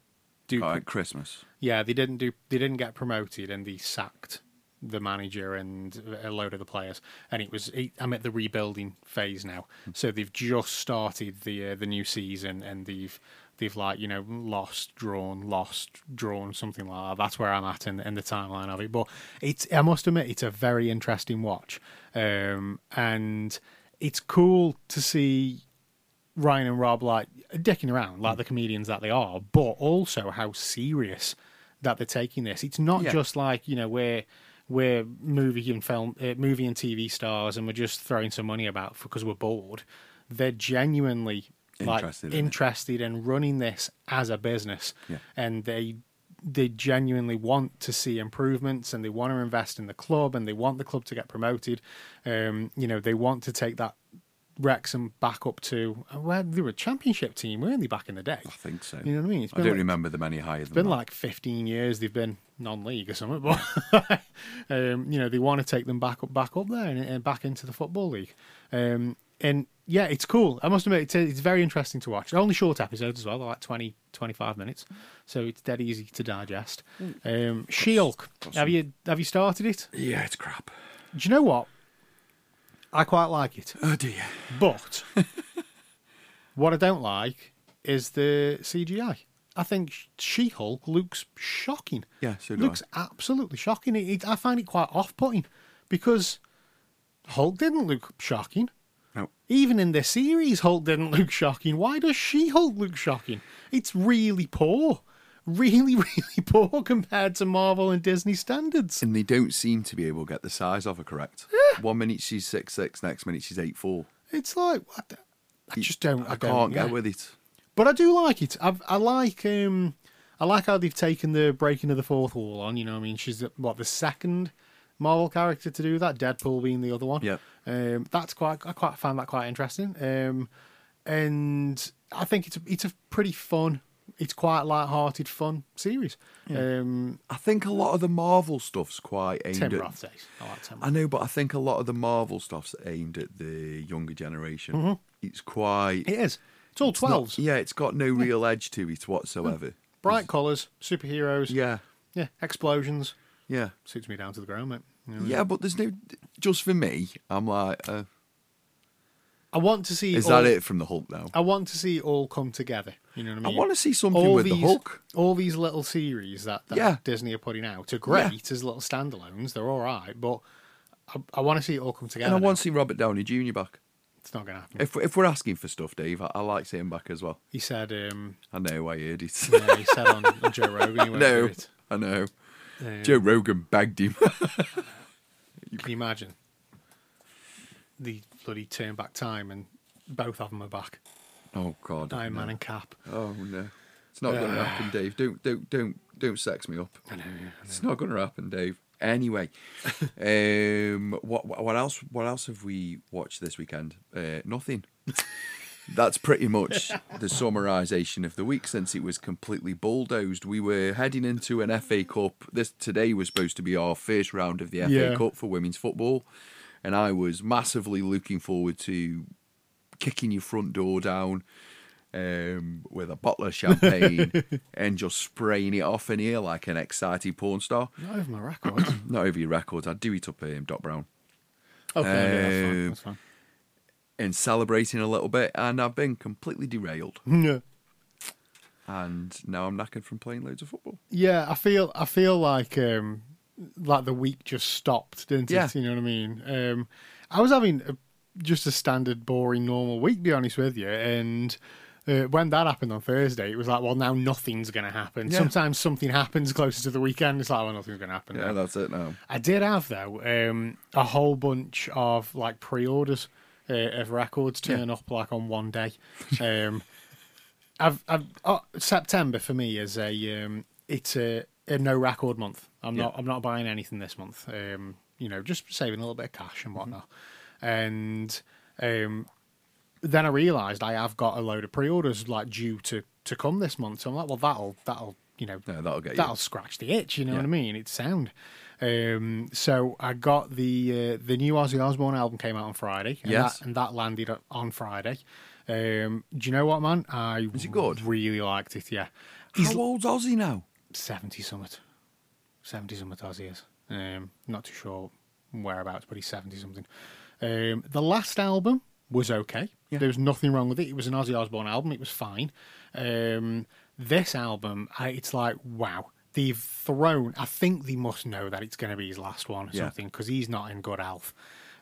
do. Right, Christmas. Yeah, they didn't do. They didn't get promoted, and they sacked the manager and a load of the players. And it was. I'm at the rebuilding phase now, so they've just started the uh, the new season, and they've they've like you know lost, drawn, lost, drawn, something like that. That's where I'm at in, in the timeline of it. But it's. I must admit, it's a very interesting watch, um, and it's cool to see Ryan and Rob like dicking around like the comedians that they are, but also how serious that they're taking this. It's not Yeah. just like you know we're we're movie and film, uh, movie and TV stars, and we're just throwing some money about because we're bored. They're genuinely like Interested in interested in running this as a business, Yeah. and they they genuinely want to see improvements and they want to invest in the club and they want the club to get promoted. Um, you know, they want to take that Wrexham back up to where well, they were a championship team, weren't they, back in the day? I think so. You know what I mean? I don't like- remember them any higher than It's been that. like 15 years they've been non-league or something, but um, you know they want to take them back up, back up there and, and back into the football league. Um, and yeah, it's cool. I must admit, it's, it's very interesting to watch. Only short episodes as well, they're like 20, 25 minutes, so it's dead easy to digest. Um, She-Hulk, have you have you started it? yeah, it's crap. Do you know what? I quite like it, Oh dear. but what I don't like is the CGI. I think She Hulk looks shocking. Yeah, so do looks absolutely shocking. It, it, I find it quite off-putting because Hulk didn't look shocking. No. Even in the series, Hulk didn't look shocking. Why does She Hulk look shocking? It's really poor. Really, really poor compared to Marvel and Disney standards. And they don't seem to be able to get the size of her correct. One minute she's six six, next minute she's eight four. It's like, what the- I just don't. I, I don't, can't yeah. get with it. But I do like it. I've, I like um, I like how they've taken the breaking of the fourth wall on. You know, what I mean, she's what the second Marvel character to do that. Deadpool being the other one. Yeah. Um, that's quite. I quite found that quite interesting. Um, and I think it's a, it's a pretty fun. It's quite light-hearted, fun series. Um, I think a lot of the Marvel stuff's quite aimed Tim at. Roth days. I like Tim. I know, but I think a lot of the Marvel stuff's aimed at the younger generation. It's quite. It is. It's all twelves. yeah, it's got no real edge to it whatsoever. Bright colours, superheroes. Yeah, Yeah. Explosions. yeah, Suits me down to the ground, mate. Know, yeah. But there's no. Just for me, I'm like, uh, I want to see. Is all, that it from the Hulk now? I want to see it all come together. You know what I mean? I want to see something all with these, the Hulk. All these little series that, that Yeah. Disney are putting out are great as little standalones. They're all right, but I, I want to see it all come together. And I now. want to see Robert Downey Jr. back. It's not going to happen. If if we're asking for stuff, Dave, I, I like seeing him back as well. He said, um, I know I heard it. yeah, he said on, on Joe Rogan, he won't no. I know. Joe Rogan begged him. you Can you imagine? The bloody turn back time and both of them are back. oh God. Iron no. Man and Cap. Oh no, it's not going to happen, Dave. Don't don't don't don't sex me up. I know. yeah. It's not going to happen, Dave. Anyway, um, what what else? What else have we watched this weekend? Uh, nothing. That's pretty much the summarisation of the week since it was completely bulldozed. We were heading into an FA Cup. This today was supposed to be our first round of the FA Yeah. Cup for women's football, and I was massively looking forward to kicking your front door down um, with a bottle of champagne and just spraying it off in here like an excited porn star. Not over my record. Not over your records. I'd do it up um, Doc Brown Okay, yeah, that's fine. Um, That's fine. And celebrating a little bit, and I've been completely derailed. Yeah. And now I'm knackered from playing loads of football. Yeah, I feel I feel like um like the week just stopped, didn't Yeah. it? You know what I mean? Um I was having a, just a standard boring normal week, to be honest with you, and uh, when that happened on Thursday, it was like, well, now nothing's going to happen. Yeah. Sometimes something happens closer to the weekend. It's like, well, nothing's going to happen. Yeah, now. that's it now. I did have though um, a whole bunch of like pre-orders uh, of records turn up like on one day. Um, I've, I've oh, September for me is a um, it's a, a no record month. I'm not I'm not buying anything this month. Um, you know, just saving a little bit of cash and whatnot. Mm-hmm. And um, then I realised I have got a load of pre-orders like due to to come this month. So I'm like, well, that'll that'll you know Yeah, that'll get that'll scratch the itch. You know what I mean? It's sound. Um, so I got the uh, the new Ozzy Osbourne album came out on Friday. And Yes. that, and that landed on Friday. Um, do you know what, man? I Is it good? Really liked it. Yeah, How old's Ozzy now? seventy something. Seventy something Ozzy is. Um, not too sure whereabouts, but he's seventy something. Um, the last album was okay. Yeah. There was nothing wrong with it. It was an Ozzy Osbourne album. It was fine. Um, this album, I, it's like wow. They've thrown. I think they must know that it's going to be his last one or Yeah. something because he's not in good health.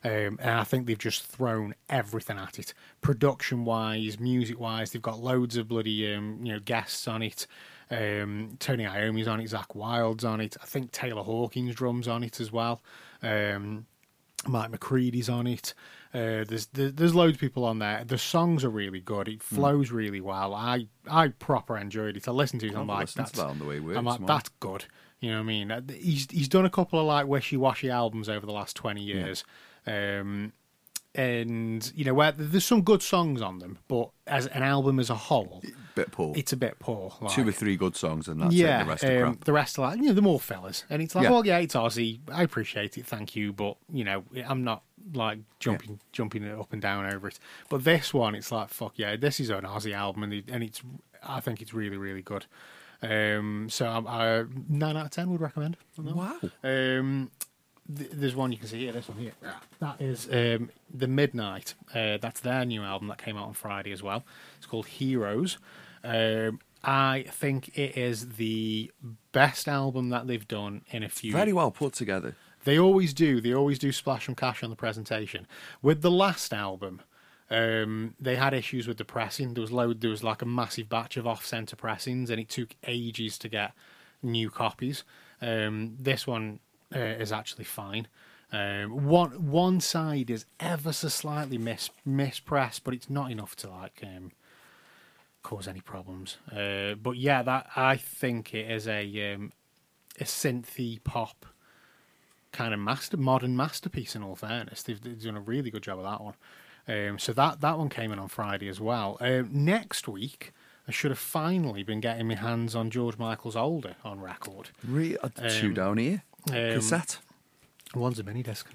Um, and I think they've just thrown everything at it, production wise, music wise. They've got loads of bloody um, you know guests on it. Um, Tony Iommi's on it, Zakk Wylde's on it. I think Taylor Hawkins drums on it as well. Um, Mike McCready's on it. Uh, there's there's loads of people on there. The songs are really good. It flows really well. I I proper enjoyed it. I listened to it. I'm like, listen to that's that on the way I'm like, that's good. You know what I mean? Uh, He's he's done a couple of like wishy washy albums over the last twenty years, um, and you know where there's some good songs on them, but as an album as a whole, Bit poor. it's a bit poor. Like, Two or three good songs, and that's yeah, it. The rest um, crap. the rest are like you know, they're more fillers, and it's like, Yeah. well, yeah, it's Ozzy. I appreciate it, thank you, but you know, I'm not like jumping jumping it up and down over it. But this one, it's like, fuck yeah, this is an Ozzy album, and it, and it's I think it's really really good. Um, so I, I nine out of ten would recommend. on that one. Wow. Um, th- there's one you can see here. This one here. That is um, the Midnight. Uh, that's their new album that came out on Friday as well. It's called Heroes. Um, I think it is the best album that they've done in a few. Very well put together. They always do. They always do splash some cash on the presentation. With the last album, um, they had issues with the pressing. There was load. There was like a massive batch of off-center pressings, and it took ages to get new copies. Um, this one uh, is actually fine. Um, one one side is ever so slightly mis mispressed, but it's not enough to like um, cause any problems. Uh, but yeah, that I think it is a um, a synthy pop kind of master modern masterpiece. In all fairness, they've, they've done a really good job of that one. Um, so that that one came in on Friday as well. Um, next week, I should have finally been getting my hands on George Michael's "Older" on record. Re- uh, two Um, down here. um, Cassette. One's a mini disc.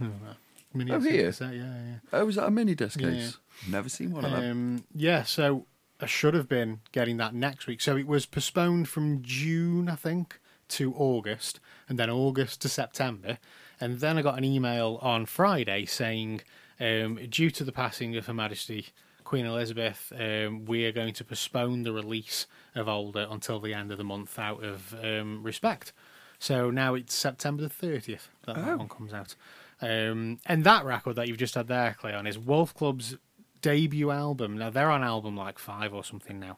Mini Oh, here? cassette, yeah, yeah. Oh, was that a mini disc Yeah, case? Never seen one of them. Um, yeah, so I should have been getting that next week. So it was postponed from June, I think, to August, and then August to September. And then I got an email on Friday saying Um, due to the passing of Her Majesty Queen Elizabeth, um, we are going to postpone the release of Older until the end of the month out of um, respect. So now it's September the 30th that that Oh. one comes out. Um, and that record that you've just had there, Cleon, is Wolf Club's debut album. Now, they're on album like five or something now.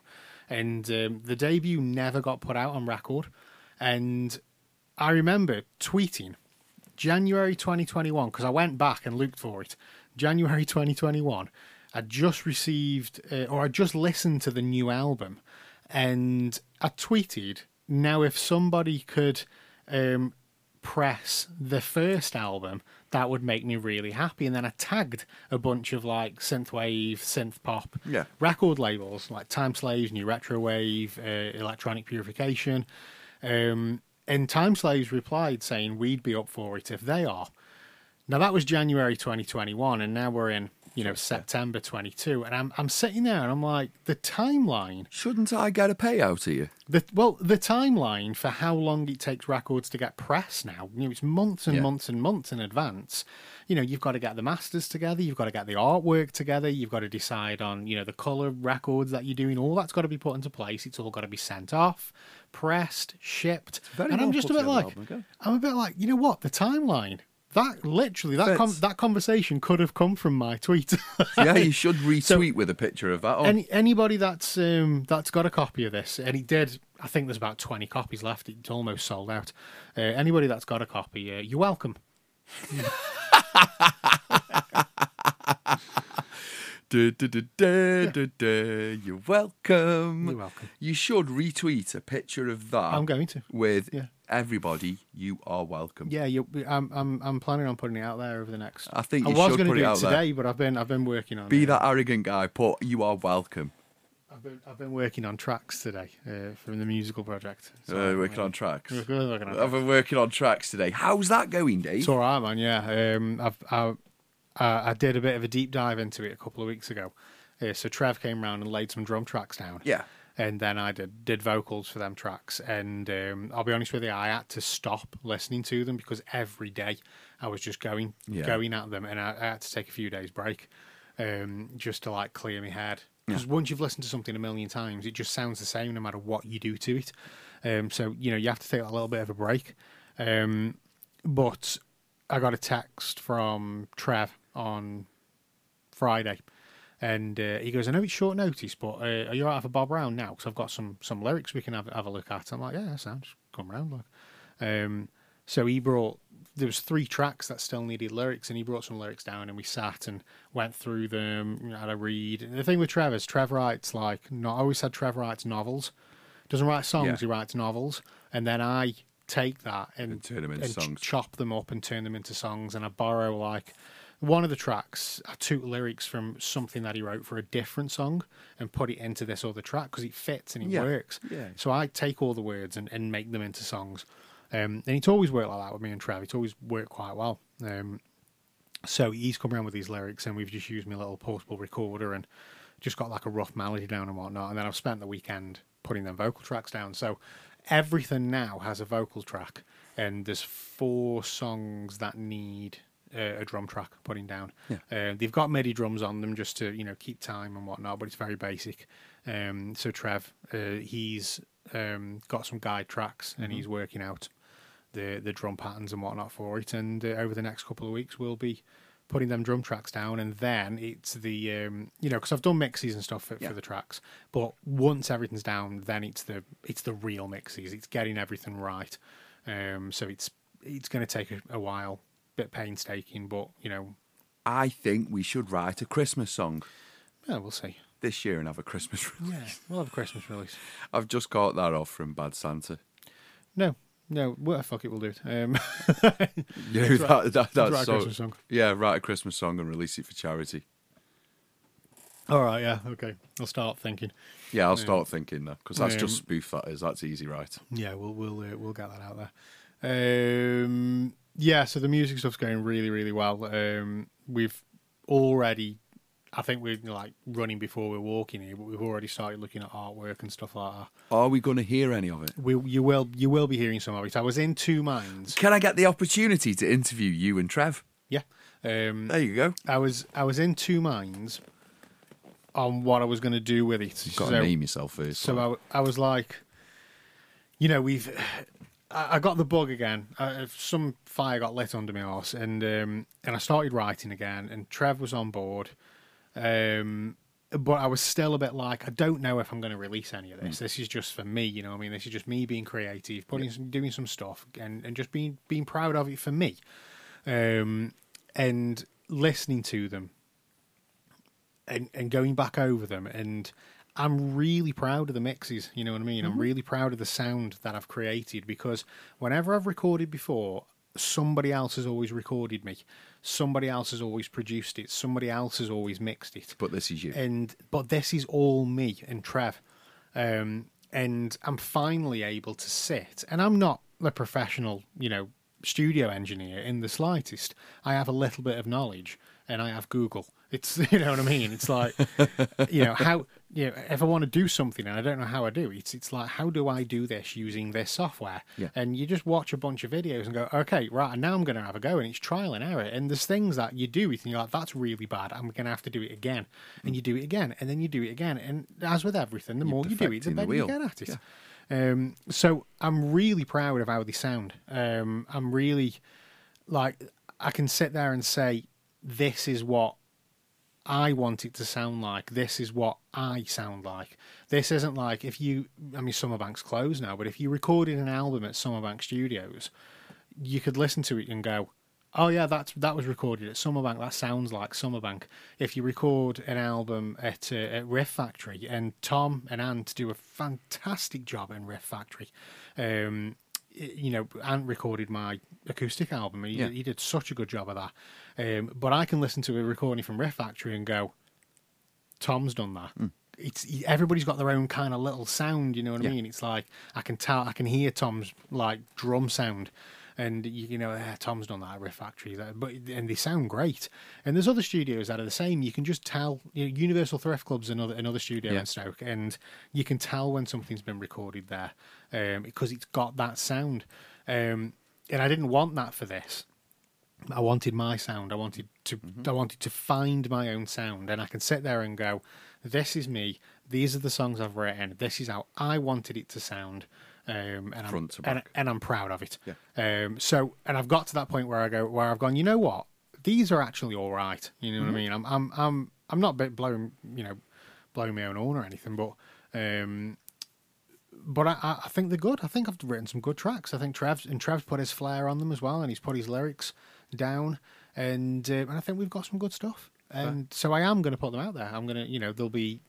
And um, the debut never got put out on record. And I remember tweeting January 2021, because I went back and looked for it. January 2021, I just received, uh, or I just listened to the new album, and I tweeted, now if somebody could um, press the first album, that would make me really happy. And then I tagged a bunch of like synthwave, synth pop Yeah. record labels like Time Slaves, New Retro Wave, uh, Electronic Purification. Um, and Time Slaves replied saying we'd be up for it if they are. Now that was January 2021, and now we're in you know September 22, and I'm I'm sitting there and I'm like the timeline Shouldn't I get a payout here? the well, the timeline for how long it takes records to get pressed now, you know, it's months and Yeah. months and months in advance. You know, you've got to get the masters together, you've got to get the artwork together, you've got to decide on, you know, the color records that you're doing. All that's got to be put into place. It's all got to be sent off, pressed, shipped. very and I'm just a bit like, album, okay. I'm a bit like, you know what, the timeline. That literally, that com- that conversation could have come from my tweet. Yeah, you should retweet with a picture of that on. Any anybody that's um, that's got a copy of this, and he did. I think there's about twenty copies left. It's almost sold out. Uh, anybody that's got a copy, uh, you're welcome. Du- du- du- du- du- du. You're welcome. You're welcome. You should retweet a picture of that. I'm going to. With Yeah. everybody, you are welcome. Yeah, you, I'm I'm I'm planning on putting it out there over the next. I think I you was should gonna put do it it out there. today, but I've been I've been working on. It. Be uh, that arrogant guy, but you are welcome. I've been I've been working on tracks today uh, from the musical project. So, Uh, working on tracks. We're working on I've been working on tracks today. How's that going, Dave? It's all right, man. Yeah, um, I've, I, I I did a bit of a deep dive into it a couple of weeks ago. Uh, so Trev came round and laid some drum tracks down. Yeah. and then I did did vocals for them tracks. And um, I'll be honest with you, I had to stop listening to them because every day I was just going Yeah. going at them, and I, I had to take a few days break um, just to like clear my head. Because once you've listened to something a million times, it just sounds the same no matter what you do to it. Um, so you know you have to take a little bit of a break. Um, but I got a text from Trev on Friday, and uh, he goes, "I know it's short notice, but uh, are you right for Bob Brown now? Because I've got some some lyrics we can have have a look at." I'm like, "Yeah, that sounds come round." Like, um, so he brought there was three tracks that still needed lyrics, and he brought some lyrics down, and we sat and went through them, you know, had a read. And the thing with Trev is Trev writes like, no, I always said Trev writes novels, doesn't write songs, Yeah. he writes novels, and then I take that and, And turn 'em into and chop them up and turn them into songs, and I borrow like one of the tracks. I took lyrics from something that he wrote for a different song and put it into this other track because it fits and it Yeah. works. Yeah. So I take all the words and, and make them into songs. Um, and it's always worked like that with me and Trev. It's always worked quite well. Um, so he's come around with these lyrics, and we've just used my little portable recorder and just got like a rough melody down and whatnot. And then I've spent the weekend putting them vocal tracks down. So everything now has a vocal track, and there's four songs that need uh, a drum track putting down. Yeah. Uh, they've got MIDI drums on them just to you know keep time and whatnot, but it's very basic. Um, so Trev, uh, he's um, got some guide tracks, and he's working out the the drum patterns and whatnot for it. And uh, over the next couple of weeks, we'll be putting them drum tracks down, and then it's the um, you know because I've done mixes and stuff for, Yeah. for the tracks, but once everything's down, then it's the it's the real mixes. It's getting everything right. Um, so it's it's going to take a, a while, bit painstaking, but you know, I think we should write a Christmas song yeah, we'll see. this year and have a Christmas release. Yeah, we'll have a Christmas release. I've just got that off from Bad Santa. No, no, well, fuck it, we'll do it. Um, You know, Let's write- that, that, that's so, Christmas song. Yeah, write a Christmas song and release it for charity. all right, yeah, okay. I'll start thinking. Yeah, I'll start thinking that because that's Um, just spoof. That is. That's easy, right? Yeah, we'll we'll uh, we'll get that out there. Um, yeah, so the music stuff's going really really well. Um, we've already, I think we're like running before we're walking here, but we've already started looking at artwork and stuff like that. Are we going to hear any of it? We you will you will be hearing some of it. I was in two minds. Can I get the opportunity to interview you and Trev? Yeah, Um, There you go. I was I was in two minds on what I was going to do with it. You've got So- to name yourself first. so I, I was like, you know, we've. I, got the bug again. Uh, some fire got lit under my arse, and um, and I started writing again. And Trev was on board, um, but I was still a bit like, I don't know if I'm going to release any of this. This is just for me, you know. what I mean, this is just me being creative, putting some, doing some stuff, and and just being being proud of it for me, um, and listening to them and, and going back over them and I'm really proud of the mixes, you know what I mean? I'm really proud of the sound that I've created because whenever I've recorded before, somebody else has always recorded me. Somebody else has always produced it. Somebody else has always mixed it. but this is you. And but this is all me and Trev. Um and I'm finally able to sit and I'm not a professional, you know, studio engineer in the slightest. I have a little bit of knowledge and I have Google. It's you know what I mean. It's like you know how you know if I want to do something and I don't know how I do it, it's it's like how do I do this using this software? Yeah. And you just watch a bunch of videos and go, okay, right, and now I'm going to have a go, and it's trial and error. And there's things that you do it, and you're like, that's really bad. I'm going to have to do it again, and you do it again, and then you do it again, and as with everything, the more you do it, the perfecting the better you wheel. get at it. Um, so I'm really proud of how they sound. Um, I'm really like I can sit there and say this is what I want it to sound like. This is what I sound like. This isn't like if you. I mean, Summerbank's closed now, but if you recorded an album at Summerbank Studios, you could listen to it and go, "Oh yeah, that's that was recorded at Summerbank. That sounds like Summerbank." If you record an album at uh, at Riff Factory, and Tom and Ant do a fantastic job in Riff Factory, um, you know, Ant recorded my acoustic album. He, Yeah. he did such a good job of that. Um, but I can listen to a recording from Riff Factory and go, Tom's done that. Hmm. It's everybody's got their own kind of little sound, you know what Yeah. I mean? It's like I can tell, I can hear Tom's like drum sound, and you, you know, eh, Tom's done that at Riff Factory, that, but and they sound great. And there's other studios that are the same. You can just tell. You know, Universal Thrift Club's another another studio Yeah. in Stoke, and you can tell when something's been recorded there um, because it's got that sound. Um, and I didn't want that for this. I wanted my sound. I wanted to. I wanted to find my own sound, and I can sit there and go, "This is me. These are the songs I've written. This is how I wanted it to sound." Um, and I'm, and, and I'm proud of it. Yeah. Um, so, and I've got to that point where I go, where I've gone. You know what? These are actually all right. You know what I mean? I'm, I'm, I'm, I'm not bit blowing, you know, blowing my own horn or anything, but, um, but I, I- I think they're good. I think I've written some good tracks. I think Trev's and Trev's put his flair on them as well, and he's put his lyrics down, and uh, and I think we've got some good stuff. And so I am going to put them out there. I'm going to, you know, there'll be.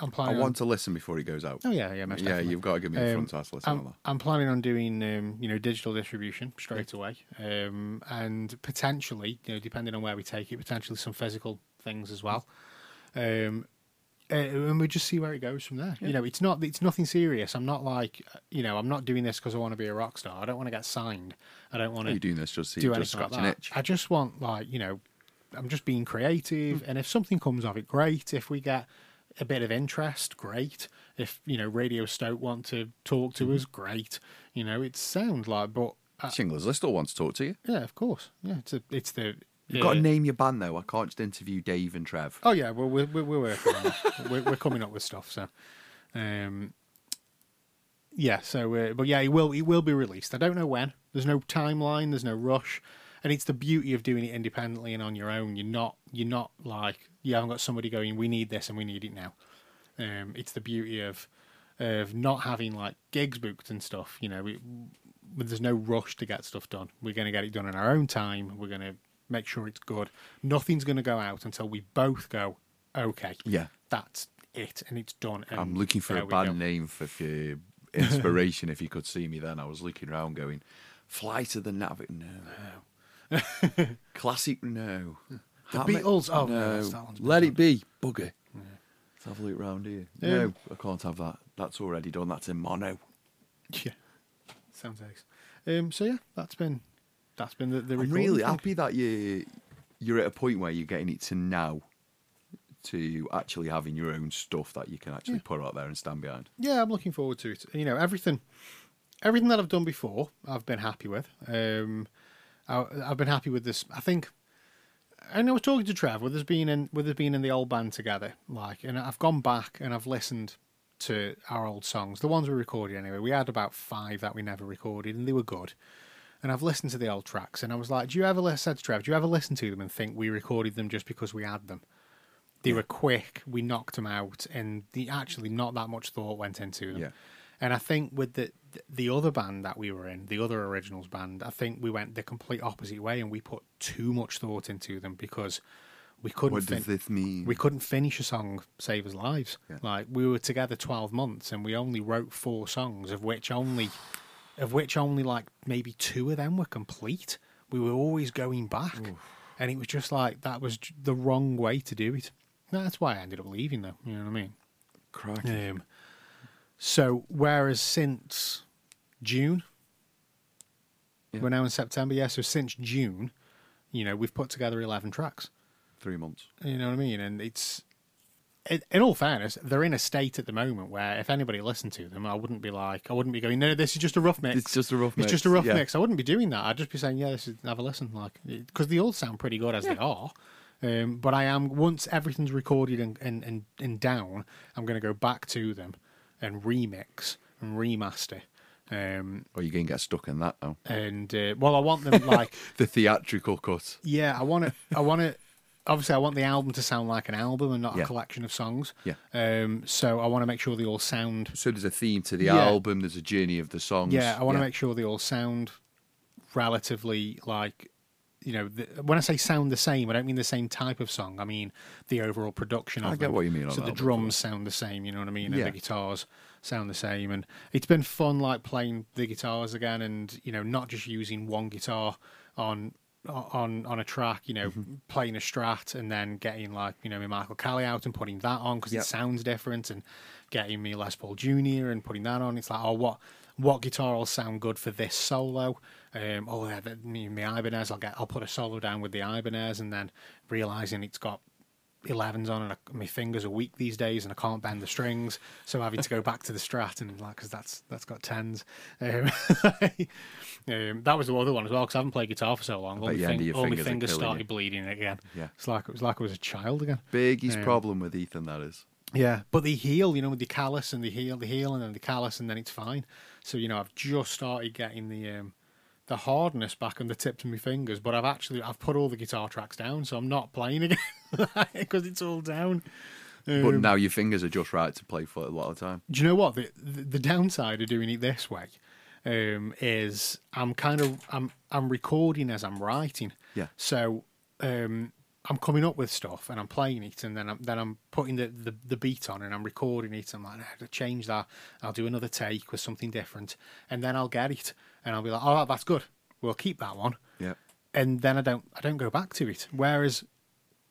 I'm planning. I want to listen before he goes out. on, oh yeah, yeah, yeah, you've got to give me the Um, front to listen I'm, on. I'm planning on doing, um, you know, digital distribution straight away, um, and potentially, you know, depending on where we take it, potentially some physical things as well. Um, uh, and we just see where it goes from there. You know, it's not, it's nothing serious. I'm not like, uh, you know, I'm not doing this because I want to be a rock star. I don't want to get signed. I don't want Are to you doing this just so do just like scratch an itch? I just want like you know, I'm just being creative, and if something comes of it, great. If we get a bit of interest, great. If you know Radio Stoke want to talk to us, great. You know, it sounds like, but uh, Shinglers List still want to talk to you. yeah, of course, yeah. It's a, it's the You've got to name your band though. I can't just interview Dave and Trev. Oh yeah, well we're we're, we're working on that. we're, we're coming up with stuff. So, um, yeah. So, uh, but yeah, it will it will be released. I don't know when. There's no timeline. There's no rush, and it's the beauty of doing it independently and on your own. You're not you're not like you haven't got somebody going. We need this and we need it now. Um, it's the beauty of of not having like gigs booked and stuff. You know, it, there's no rush to get stuff done. We're going to get it done in our own time. We're going to make sure it's good. Nothing's going to go out until we both go, okay, Yeah. that's it, and it's done. And I'm looking for a bad go. name for, for inspiration. if you could see me then, I was looking around going, "Fly to the Navi." No. no. Classic. No. The? Beatles? Oh, no, no. that's- that one's been Let it be. Bugger. Let's have a look round here. no, I can't have that. That's already done. That's in mono. Yeah, sounds nice. Um, so yeah, that's been that's been the, the I'm recording really thing. happy that you you're at a point where you're getting it to now to actually having your own stuff that you can actually put out there and stand behind. yeah, I'm looking forward to it. You know, everything, everything that I've done before, I've been happy with. Um, I, I've been happy with this. I think and I was talking to Trev with us being in with us being in the old band together, like, and I've gone back and I've listened to our old songs, the ones we recorded anyway. We had about five that we never recorded, and they were good. And I've listened to the old tracks, and I was like, "Do you ever listen?" Said to Trev, "Do you ever listen to them and think we recorded them just because we had them? They were quick, we knocked them out, and the actually not that much thought went into them." Yeah. And I think with the the other band that we were in, the other originals band, I think we went the complete opposite way, and we put too much thought into them because we couldn't. What does fin- this mean? we couldn't finish a song save us lives. Yeah. Like we were together twelve months, and we only wrote four songs, of which only, of which only like maybe two of them were complete. We were always going back, and it was just like that was the wrong way to do it. That's why I ended up leaving, though. You know what I mean? Crikey. Um, so whereas since June, Yeah. we're now in September, yeah. So since June, you know, we've put together eleven tracks. Three months. You know what I mean? And it's, in, all fairness, they're in a state at the moment where if anybody listened to them, I wouldn't be like, I wouldn't be going, no, this is just a rough mix. It's just a rough It's just a mix, rough yeah. mix. I wouldn't be doing that. I'd just be saying, yeah, this is have a listen, like because they all sound pretty good as they are. Um, but I am once everything's recorded and and, and, and down, I'm going to go back to them and remix and remaster. Um, Or you're going to get stuck in that though. and uh, well, I want them like The theatrical cut. yeah, I want it. I want to. Obviously, I want the album to sound like an album and not Yeah. a collection of songs. Yeah. Um. So I want to make sure they all sound. So there's a theme to the Yeah. album, there's a journey of the songs. Yeah, I want to make sure they all sound relatively like. You know, the, when I say sound the same, I don't mean the same type of song. I mean the overall production. Of I get them. what you mean So the drums sound the same. You know what I mean, and Yeah. the guitars sound the same. And it's been fun, like playing the guitars again, and you know, not just using one guitar on on on a track. You know, Mm-hmm. playing a Strat and then getting like you know my Michael Kelly out and putting that on because Yep. it sounds different, and getting me Les Paul Junior and putting that on. It's like, oh, what what guitar will sound good for this solo? Um, oh, yeah, the, me, my Ibanez. I'll get I'll put a solo down with the Ibanez, and then realizing it's got 11s on and I, my fingers are weak these days and I can't bend the strings so I'm having to go back to the strat and like because that's that's got 10s um, um, that was the other one as well because I haven't played guitar for so long all, my, your end fing- of your all fingers are fingers started you. bleeding again Yeah. it's like it was like I was a child again Biggie's Um, problem with Ethan, that is. yeah, but they heal, you know, with the callus and the heal, the heal, and then the callus, and then it's fine. So you know, I've just started getting the um, the hardness back on the tips of my fingers, but I've actually I've put all the guitar tracks down, so I'm not playing again because it's all down. But Um, now your fingers are just right to play for a lot of time. do you know what the, the the downside of doing it this way um, is I'm kind of I'm I'm recording as I'm writing. Yeah. So um, I'm coming up with stuff and I'm playing it, and then I'm then I'm putting the, the, the beat on and I'm recording it. I'm like, I have to change that. I'll do another take with something different, and then I'll get it, and I'll be like, oh, that's good. We'll keep that one, Yeah. and then I don't I don't go back to it. Whereas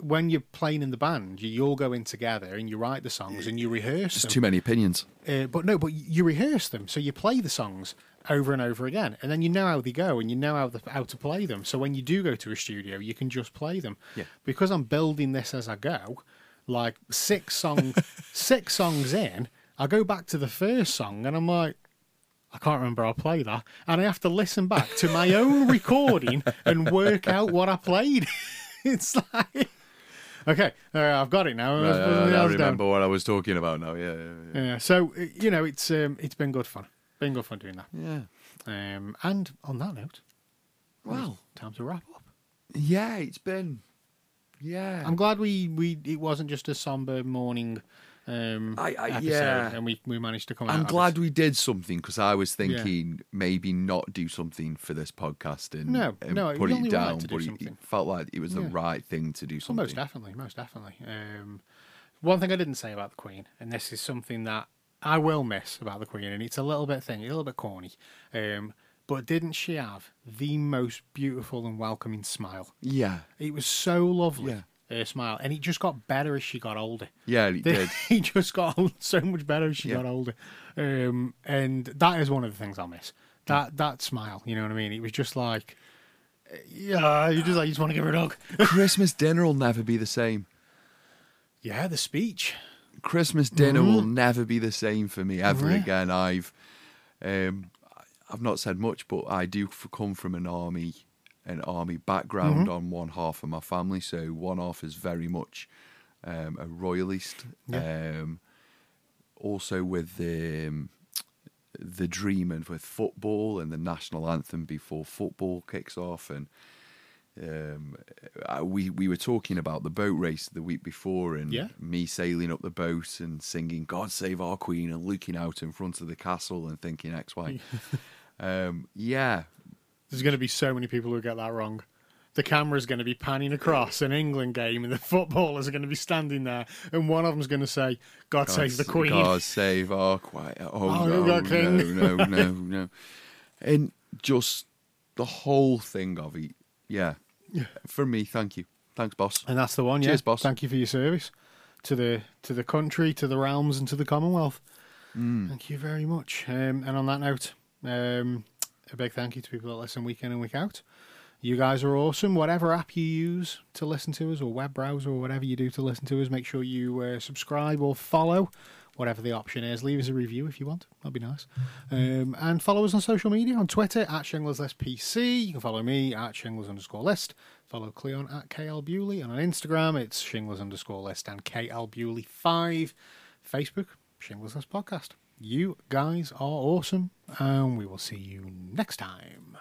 when you're playing in the band, you, you all go in together and you write the songs and you rehearse There's them. too many opinions. Uh, but no, but you rehearse them, so you play the songs over and over again, and then you know how they go, and you know how the, how to play them. So when you do go to a studio, you can just play them. Yeah. Because I'm building this as I go, like six song, six songs in, I go back to the first song, and I'm like. I can't remember how I play that, and I have to listen back to my own recording and work out what I played. it's like, okay, uh, I've got it now. I, Let's I remember what I was talking about now. Yeah, yeah, yeah. Yeah, so you know, it's um, it's been good fun. Been good fun doing that. yeah. Um, and on that note, Well, time to wrap up. yeah, it's been. Yeah. I'm glad we, we it wasn't just a somber mourning um, I, I, episode, yeah. and we, we managed to come. I'm glad we did something because I was thinking maybe not do something for this podcast and, No, and no, it put it right down, to do but it, something. it felt like it was the right thing to do Well, something. most definitely, most definitely. Um, one thing I didn't say about the Queen, and this is something that I will miss about the Queen, and it's a little bit thingy, a little bit corny. Um, but didn't she have the most beautiful and welcoming smile? Yeah, It was so lovely. Yeah. Her smile, and it just got better as she got older. yeah, it did. he just got so much better as she Yeah. got older, um, and that is one of the things I'll miss. That that smile, you know what I mean? It was just like, uh, yeah, you just like you just want to give her a hug. Christmas dinner will never be the same. yeah, the speech. Christmas dinner will never be the same for me ever Mm-hmm. Yeah. again. I've, um, I've not said much, but I do come from an army an army background on one half of my family, so one half is very much um, a royalist. Um, also with the um, the dream and with football and the national anthem before football kicks off and um, I- we we were talking about the boat race the week before and Yeah. me sailing up the boat and singing "God Save Our Queen" and looking out in front of the castle and thinking X Y. um, yeah, There's going to be so many people who get that wrong. The camera's going to be panning across an England game, and the footballers are going to be standing there, and one of them's going to say, "God, save the Queen." God save our Queen. Oh, Oh, no, God, King. no, no, no, no. And just the whole thing of it. Yeah. For me, thank you. Thanks, boss. And that's the one. Cheers, yeah. boss. Thank you for your service to the to the country, to the realms, and to the Commonwealth. Mm. Thank you very much. Um, and on that note, um, a big thank you to people that listen week in and week out. You guys are awesome. Whatever app you use to listen to us, or web browser, or whatever you do to listen to us, make sure you uh, subscribe or follow, whatever the option is. Leave us a review if you want. That'd be nice. Um, and follow us on social media on Twitter at Shinglers List You can follow me at Shinglers underscore list. Follow Cleon at KL. And on Instagram, it's Shinglers underscore list and KL Bewley 5. Facebook, Shinglers List Podcast. You guys are awesome, and we will see you next time.